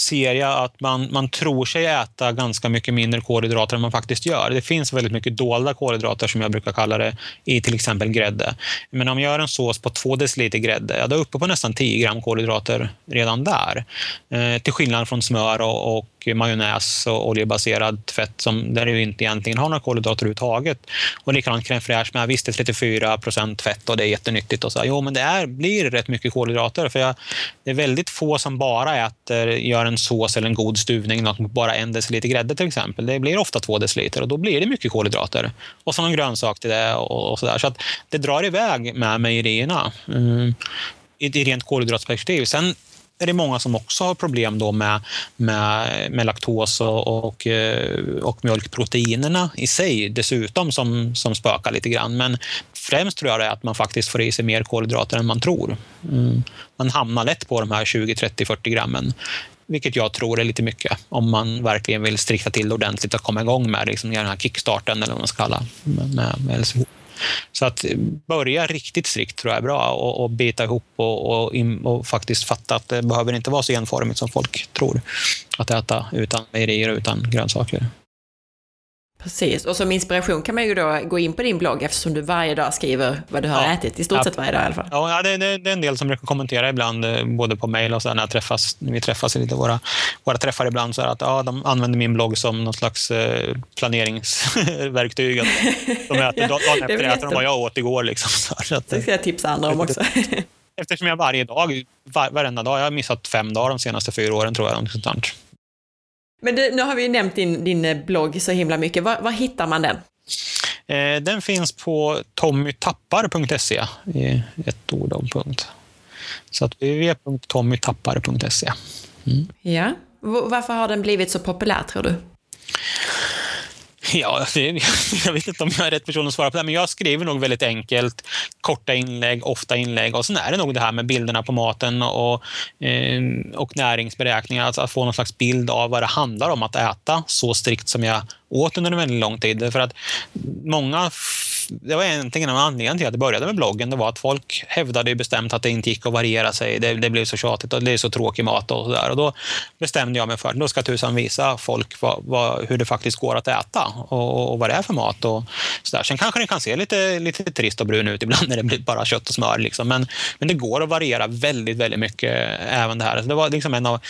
ser jag att man, man tror sig äta ganska mycket mindre kolhydrater än man faktiskt gör. Det finns väldigt mycket dolda kolhydrater som jag brukar kalla det i till exempel grädde. Men om jag gör en sås på två deciliter grädde, ja, då är jag uppe på nästan 10 gram kolhydrater redan där. Eh, till skillnad från smör och, och majonnäs och oljebaserad fett som, där du inte egentligen har några kolhydrater överhuvudtaget. Och likadant crème fraîche med, visst det är 34 procent fett och det är jättenyttigt. Och så. Jo, men det är, blir rätt mycket kolhydrater. För jag, det är väldigt få som bara äter, gör en sås eller en god stuvning, något bara en deciliter grädde till exempel. Det blir ofta två deciliter och då blir det mycket kolhydrater. Och så någon grönsak till det och, och så där. Så att det drar iväg med mejerierna. Mm i rent kolhydratperspektiv. Sen är det många som också har problem då med, med, med laktos och, och, eh, och mjölkproteinerna i sig dessutom som, som spökar lite grann. Men främst tror jag det är att man faktiskt får i sig mer kolhydrater än man tror. Mm. Man hamnar lätt på de här 20, 30, 40 grammen vilket jag tror är lite mycket om man verkligen vill strikta till ordentligt och komma igång med liksom, den här kickstarten eller vad man ska kalla med, med, med LCH. Så att börja riktigt strikt tror jag är bra och, och bita ihop och, och, och, faktiskt fatta att det behöver inte vara så enformigt som folk tror. Att äta utan mejerier och utan grönsaker. Precis, och som inspiration kan man ju då gå in på din blogg eftersom du varje dag skriver vad du har ja. ätit, i stort ja. sett varje dag i alla fall. Ja, det, det, det är en del som brukar kommentera ibland, eh, både på mejl och så när, träffas, när vi träffas i lite våra, våra träffar ibland, så att ja, de använder min blogg som någon slags eh, planeringsverktyg. de äter, dagen efter äter de vad jag åt igår. Liksom. Så att, det ska jag tipsa andra om också. Eftersom jag varje dag, var, varenda dag, jag har missat fem dagar de senaste fyra åren tror jag. Sånt. Men du, nu har vi ju nämnt din, din eh, blogg så himla mycket. Var, var hittar man den? Eh, den finns på tommytappar.se ett ord om punkt. Så att www.tommytappar.se. Mm. Ja. Varför har den blivit så populär tror du? Ja, jag vet inte om jag är rätt person att svara på det, men jag skriver nog väldigt enkelt, korta inlägg, ofta inlägg och sen är det nog det här med bilderna på maten och, eh, och näringsberäkningar, alltså att få någon slags bild av vad det handlar om att äta så strikt som jag åt under en väldigt lång tid. För att många det var egentligen en anledning till att jag började med bloggen. Det var att folk hävdade bestämt att det inte gick att variera sig. Det, det blev så tjatigt och det är så tråkig mat och sådär. Och då bestämde jag mig för att då ska tusan visa folk vad, vad, hur det faktiskt går att äta och, och vad det är för mat. Och så där. Sen kanske det kan se lite, lite trist och brun ut ibland när det blir bara kött och smör. Liksom. Men, men det går att variera väldigt, väldigt mycket även det här. Så det var liksom en av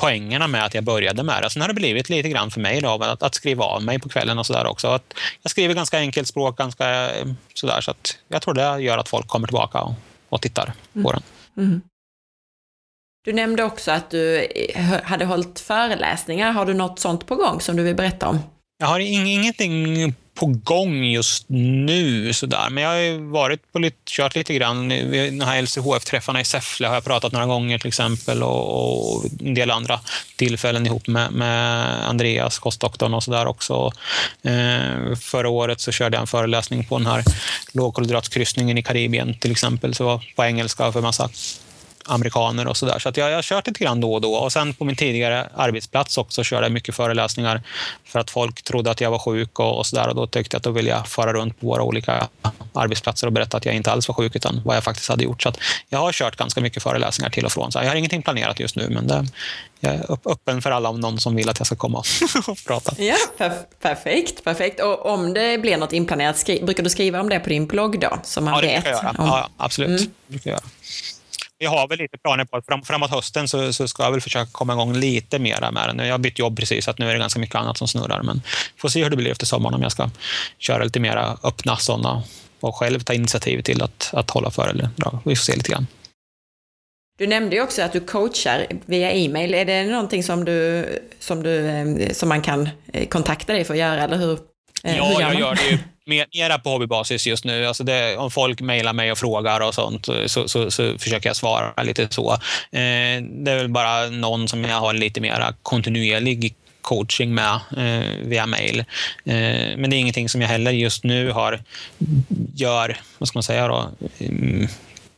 poängerna med att jag började med det. Sen har det blivit lite grann för mig då, att, att skriva av mig på kvällen och sådär också. Att jag skriver ganska enkelt språk, ganska eh, sådär. Så att jag tror det gör att folk kommer tillbaka och, och tittar mm. på den. Mm. Du nämnde också att du eh, hade hållit föreläsningar. Har du något sånt på gång som du vill berätta om? Jag har ingenting på gång just nu. Sådär. Men jag har varit på lite, kört lite grann. De här LCHF-träffarna i Säffle har jag pratat några gånger till exempel och, och en del andra tillfällen ihop med, med Andreas, kostdoktorn och sådär också. Eh, förra året så körde jag en föreläsning på den här lågkolhydratskryssningen i Karibien till exempel, så på engelska för massa amerikaner och sådär. Så att jag, jag har kört lite grann då och då. Och sen på min tidigare arbetsplats också körde jag mycket föreläsningar för att folk trodde att jag var sjuk och, och sådär. Och då tyckte jag att då ville jag fara runt på våra olika arbetsplatser och berätta att jag inte alls var sjuk utan vad jag faktiskt hade gjort. Så jag har kört ganska mycket föreläsningar till och från. Så jag har ingenting planerat just nu men det, jag är öppen för alla om någon som vill att jag ska komma och prata. Ja, perf perfekt, perfekt. Och om det blir något inplanerat, brukar du skriva om det på din blogg då? Så man ja, det vet? brukar jag göra. Ja, absolut. Mm. Det brukar jag göra jag har väl lite planer på att fram, framåt hösten så, så, ska jag väl försöka komma igång lite mer med den. Jag har bytt jobb precis, så att nu är det ganska mycket annat som snurrar. Men får se hur det blir efter sommaren om jag ska köra lite mer öppna sådana och själv ta initiativ till att, att hålla för eller dra. Vi får se lite grann. Du nämnde ju också att du coachar via e-mail. Är det någonting som, du, som, du, eh, som man kan eh, kontakta dig för att göra, eller hur? Eh, ja, hur gör jag gör det ju mera på hobbybasis just nu. Alltså det, om folk mejlar mig och frågar och sånt så, så, så, försöker jag svara lite så. Eh, det är väl bara någon som jag har lite mer kontinuerlig coaching med eh, via mail. Eh, men det är ingenting som jag heller just nu har, gör, vad ska man säga då, mm,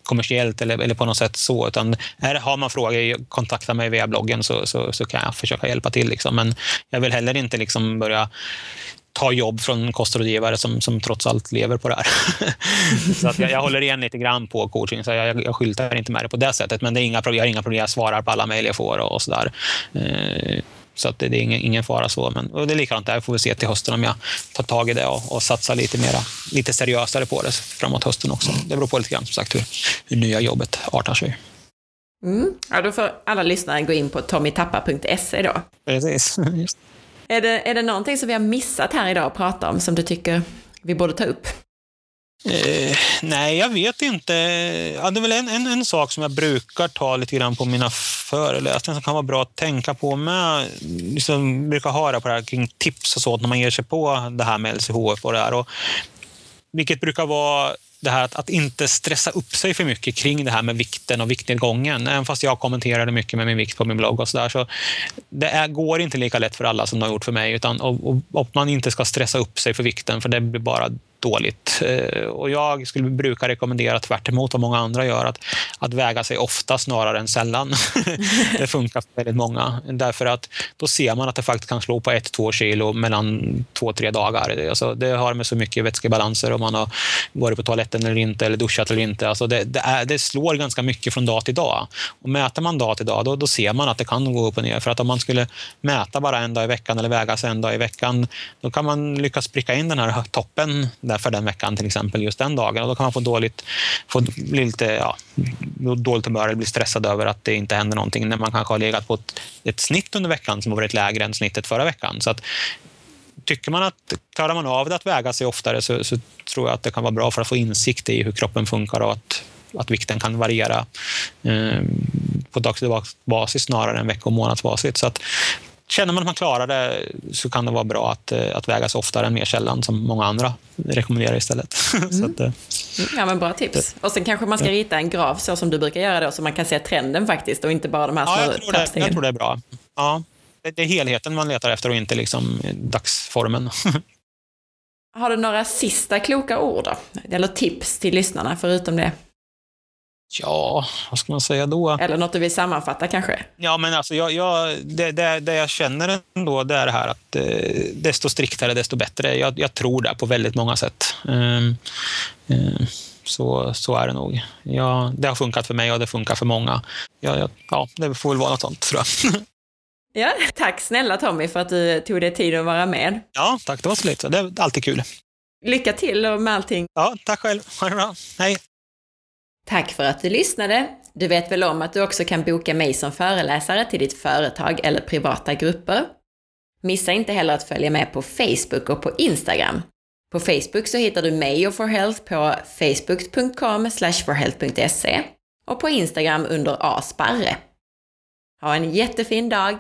kommersiellt eller, eller på något sätt så. Utan här har man frågor, kontakta mig via bloggen så, så, så kan jag försöka hjälpa till. Liksom. Men jag vill heller inte liksom börja ta jobb från kostrådgivare som, som trots allt lever på det här. så att jag, jag håller igen lite grann på coaching, så jag, jag skyltar inte med det på det sättet. Men det är inga, jag har inga problem, jag svarar på alla mejl jag får och, och sådär. Eh, så att det, det är ingen, ingen, fara så. Men, och det är likadant där, får vi se till hösten om jag tar tag i det och, och satsar lite, mera, lite seriösare på det framåt hösten också. Det beror på lite grann som sagt hur, hur nya jobbet artar sig. Mm. Ja, då får alla lyssnare gå in på tommytappa.se då. Precis. Är det, är det någonting som vi har missat här idag att prata om som du tycker vi borde ta upp? Eh, nej, jag vet inte. Ja, det är väl en, en, en, sak som jag brukar ta lite grann på mina föreläsningar som kan vara bra att tänka på med. Liksom, brukar höra på det här kring tips och så när man ger sig på det här med LCHF och det här. Och, vilket brukar vara det här att, att, inte stressa upp sig för mycket kring det här med vikten och viktnedgången. Även fast jag kommenterade mycket med min vikt på min blogg och sådär, så det är, går inte lika lätt för alla som det har gjort för mig. Utan och, och, och man inte ska stressa upp sig för vikten, för det blir bara dåligt. Eh, och jag skulle bruka rekommendera tvärt vad många andra gör, att, att väga sig ofta snarare än sällan. det funkar för väldigt många. Därför att då ser man att det faktiskt kan slå på ett, två kilo mellan två, tre dagar. Alltså, det har med så mycket vätskebalanser om man har varit på toaletten eller inte, eller duschat eller inte. Alltså, det, det, är, det slår ganska mycket från dag till dag. Och mäter man dag till dag, då, då ser man att det kan gå upp och ner. För att om man skulle mäta bara en dag i veckan eller väga sig en dag i veckan, då kan man lyckas pricka in den här toppen för den veckan till exempel just den dagen. Och då kan man få dåligt, få lite ja, dåligt humör eller bli stressad över att det inte händer någonting när man kanske har legat på ett, ett snitt under veckan som har varit lägre än snittet förra veckan. Så att, tycker man att klarar man av det att väga sig oftare så, så, tror jag att det kan vara bra för att få insikt i hur kroppen funkar och att, att vikten kan variera eh, på dagsbasis snarare än vecko och månadsbasis. Så att känner man att man klarar det så kan det vara bra att, eh, att väga sig oftare än mer sällan som många andra rekommenderar istället. Mm. att, eh, ja, men bra tips. Och sen kanske man ska rita en graf så som du brukar göra då, så man kan se trenden faktiskt och inte bara de här små ja, jag tror, det, jag tror det är bra. Ja, det är helheten man letar efter och inte liksom dagsformen. Har du några sista kloka ord då? Eller tips till lyssnarna förutom det? Ja, vad ska man säga då? Eller något du vill sammanfatta kanske? Ja, men alltså jag, jag, det, det, det jag känner ändå det är det här att eh, desto striktare, desto bättre. Jag, jag, tror det på väldigt många sätt. Um, um, så, så är det nog. Ja, det har funkat för mig och det funkar för många. Ja, ja, det får väl vara något sånt, tror jag. Ja, tack snälla Tommy för att du tog dig tid att vara med. Ja, tack. Det var så lite. Det är alltid kul. Lycka till med allting. Ja, tack själv. Ha det bra. Hej. Tack för att du lyssnade! Du vet väl om att du också kan boka mig som föreläsare till ditt företag eller privata grupper? Missa inte heller att följa med på Facebook och på Instagram. På Facebook så hittar du mig och For Health på facebook.com forhealth.se och på Instagram under asparre. Ha en jättefin dag!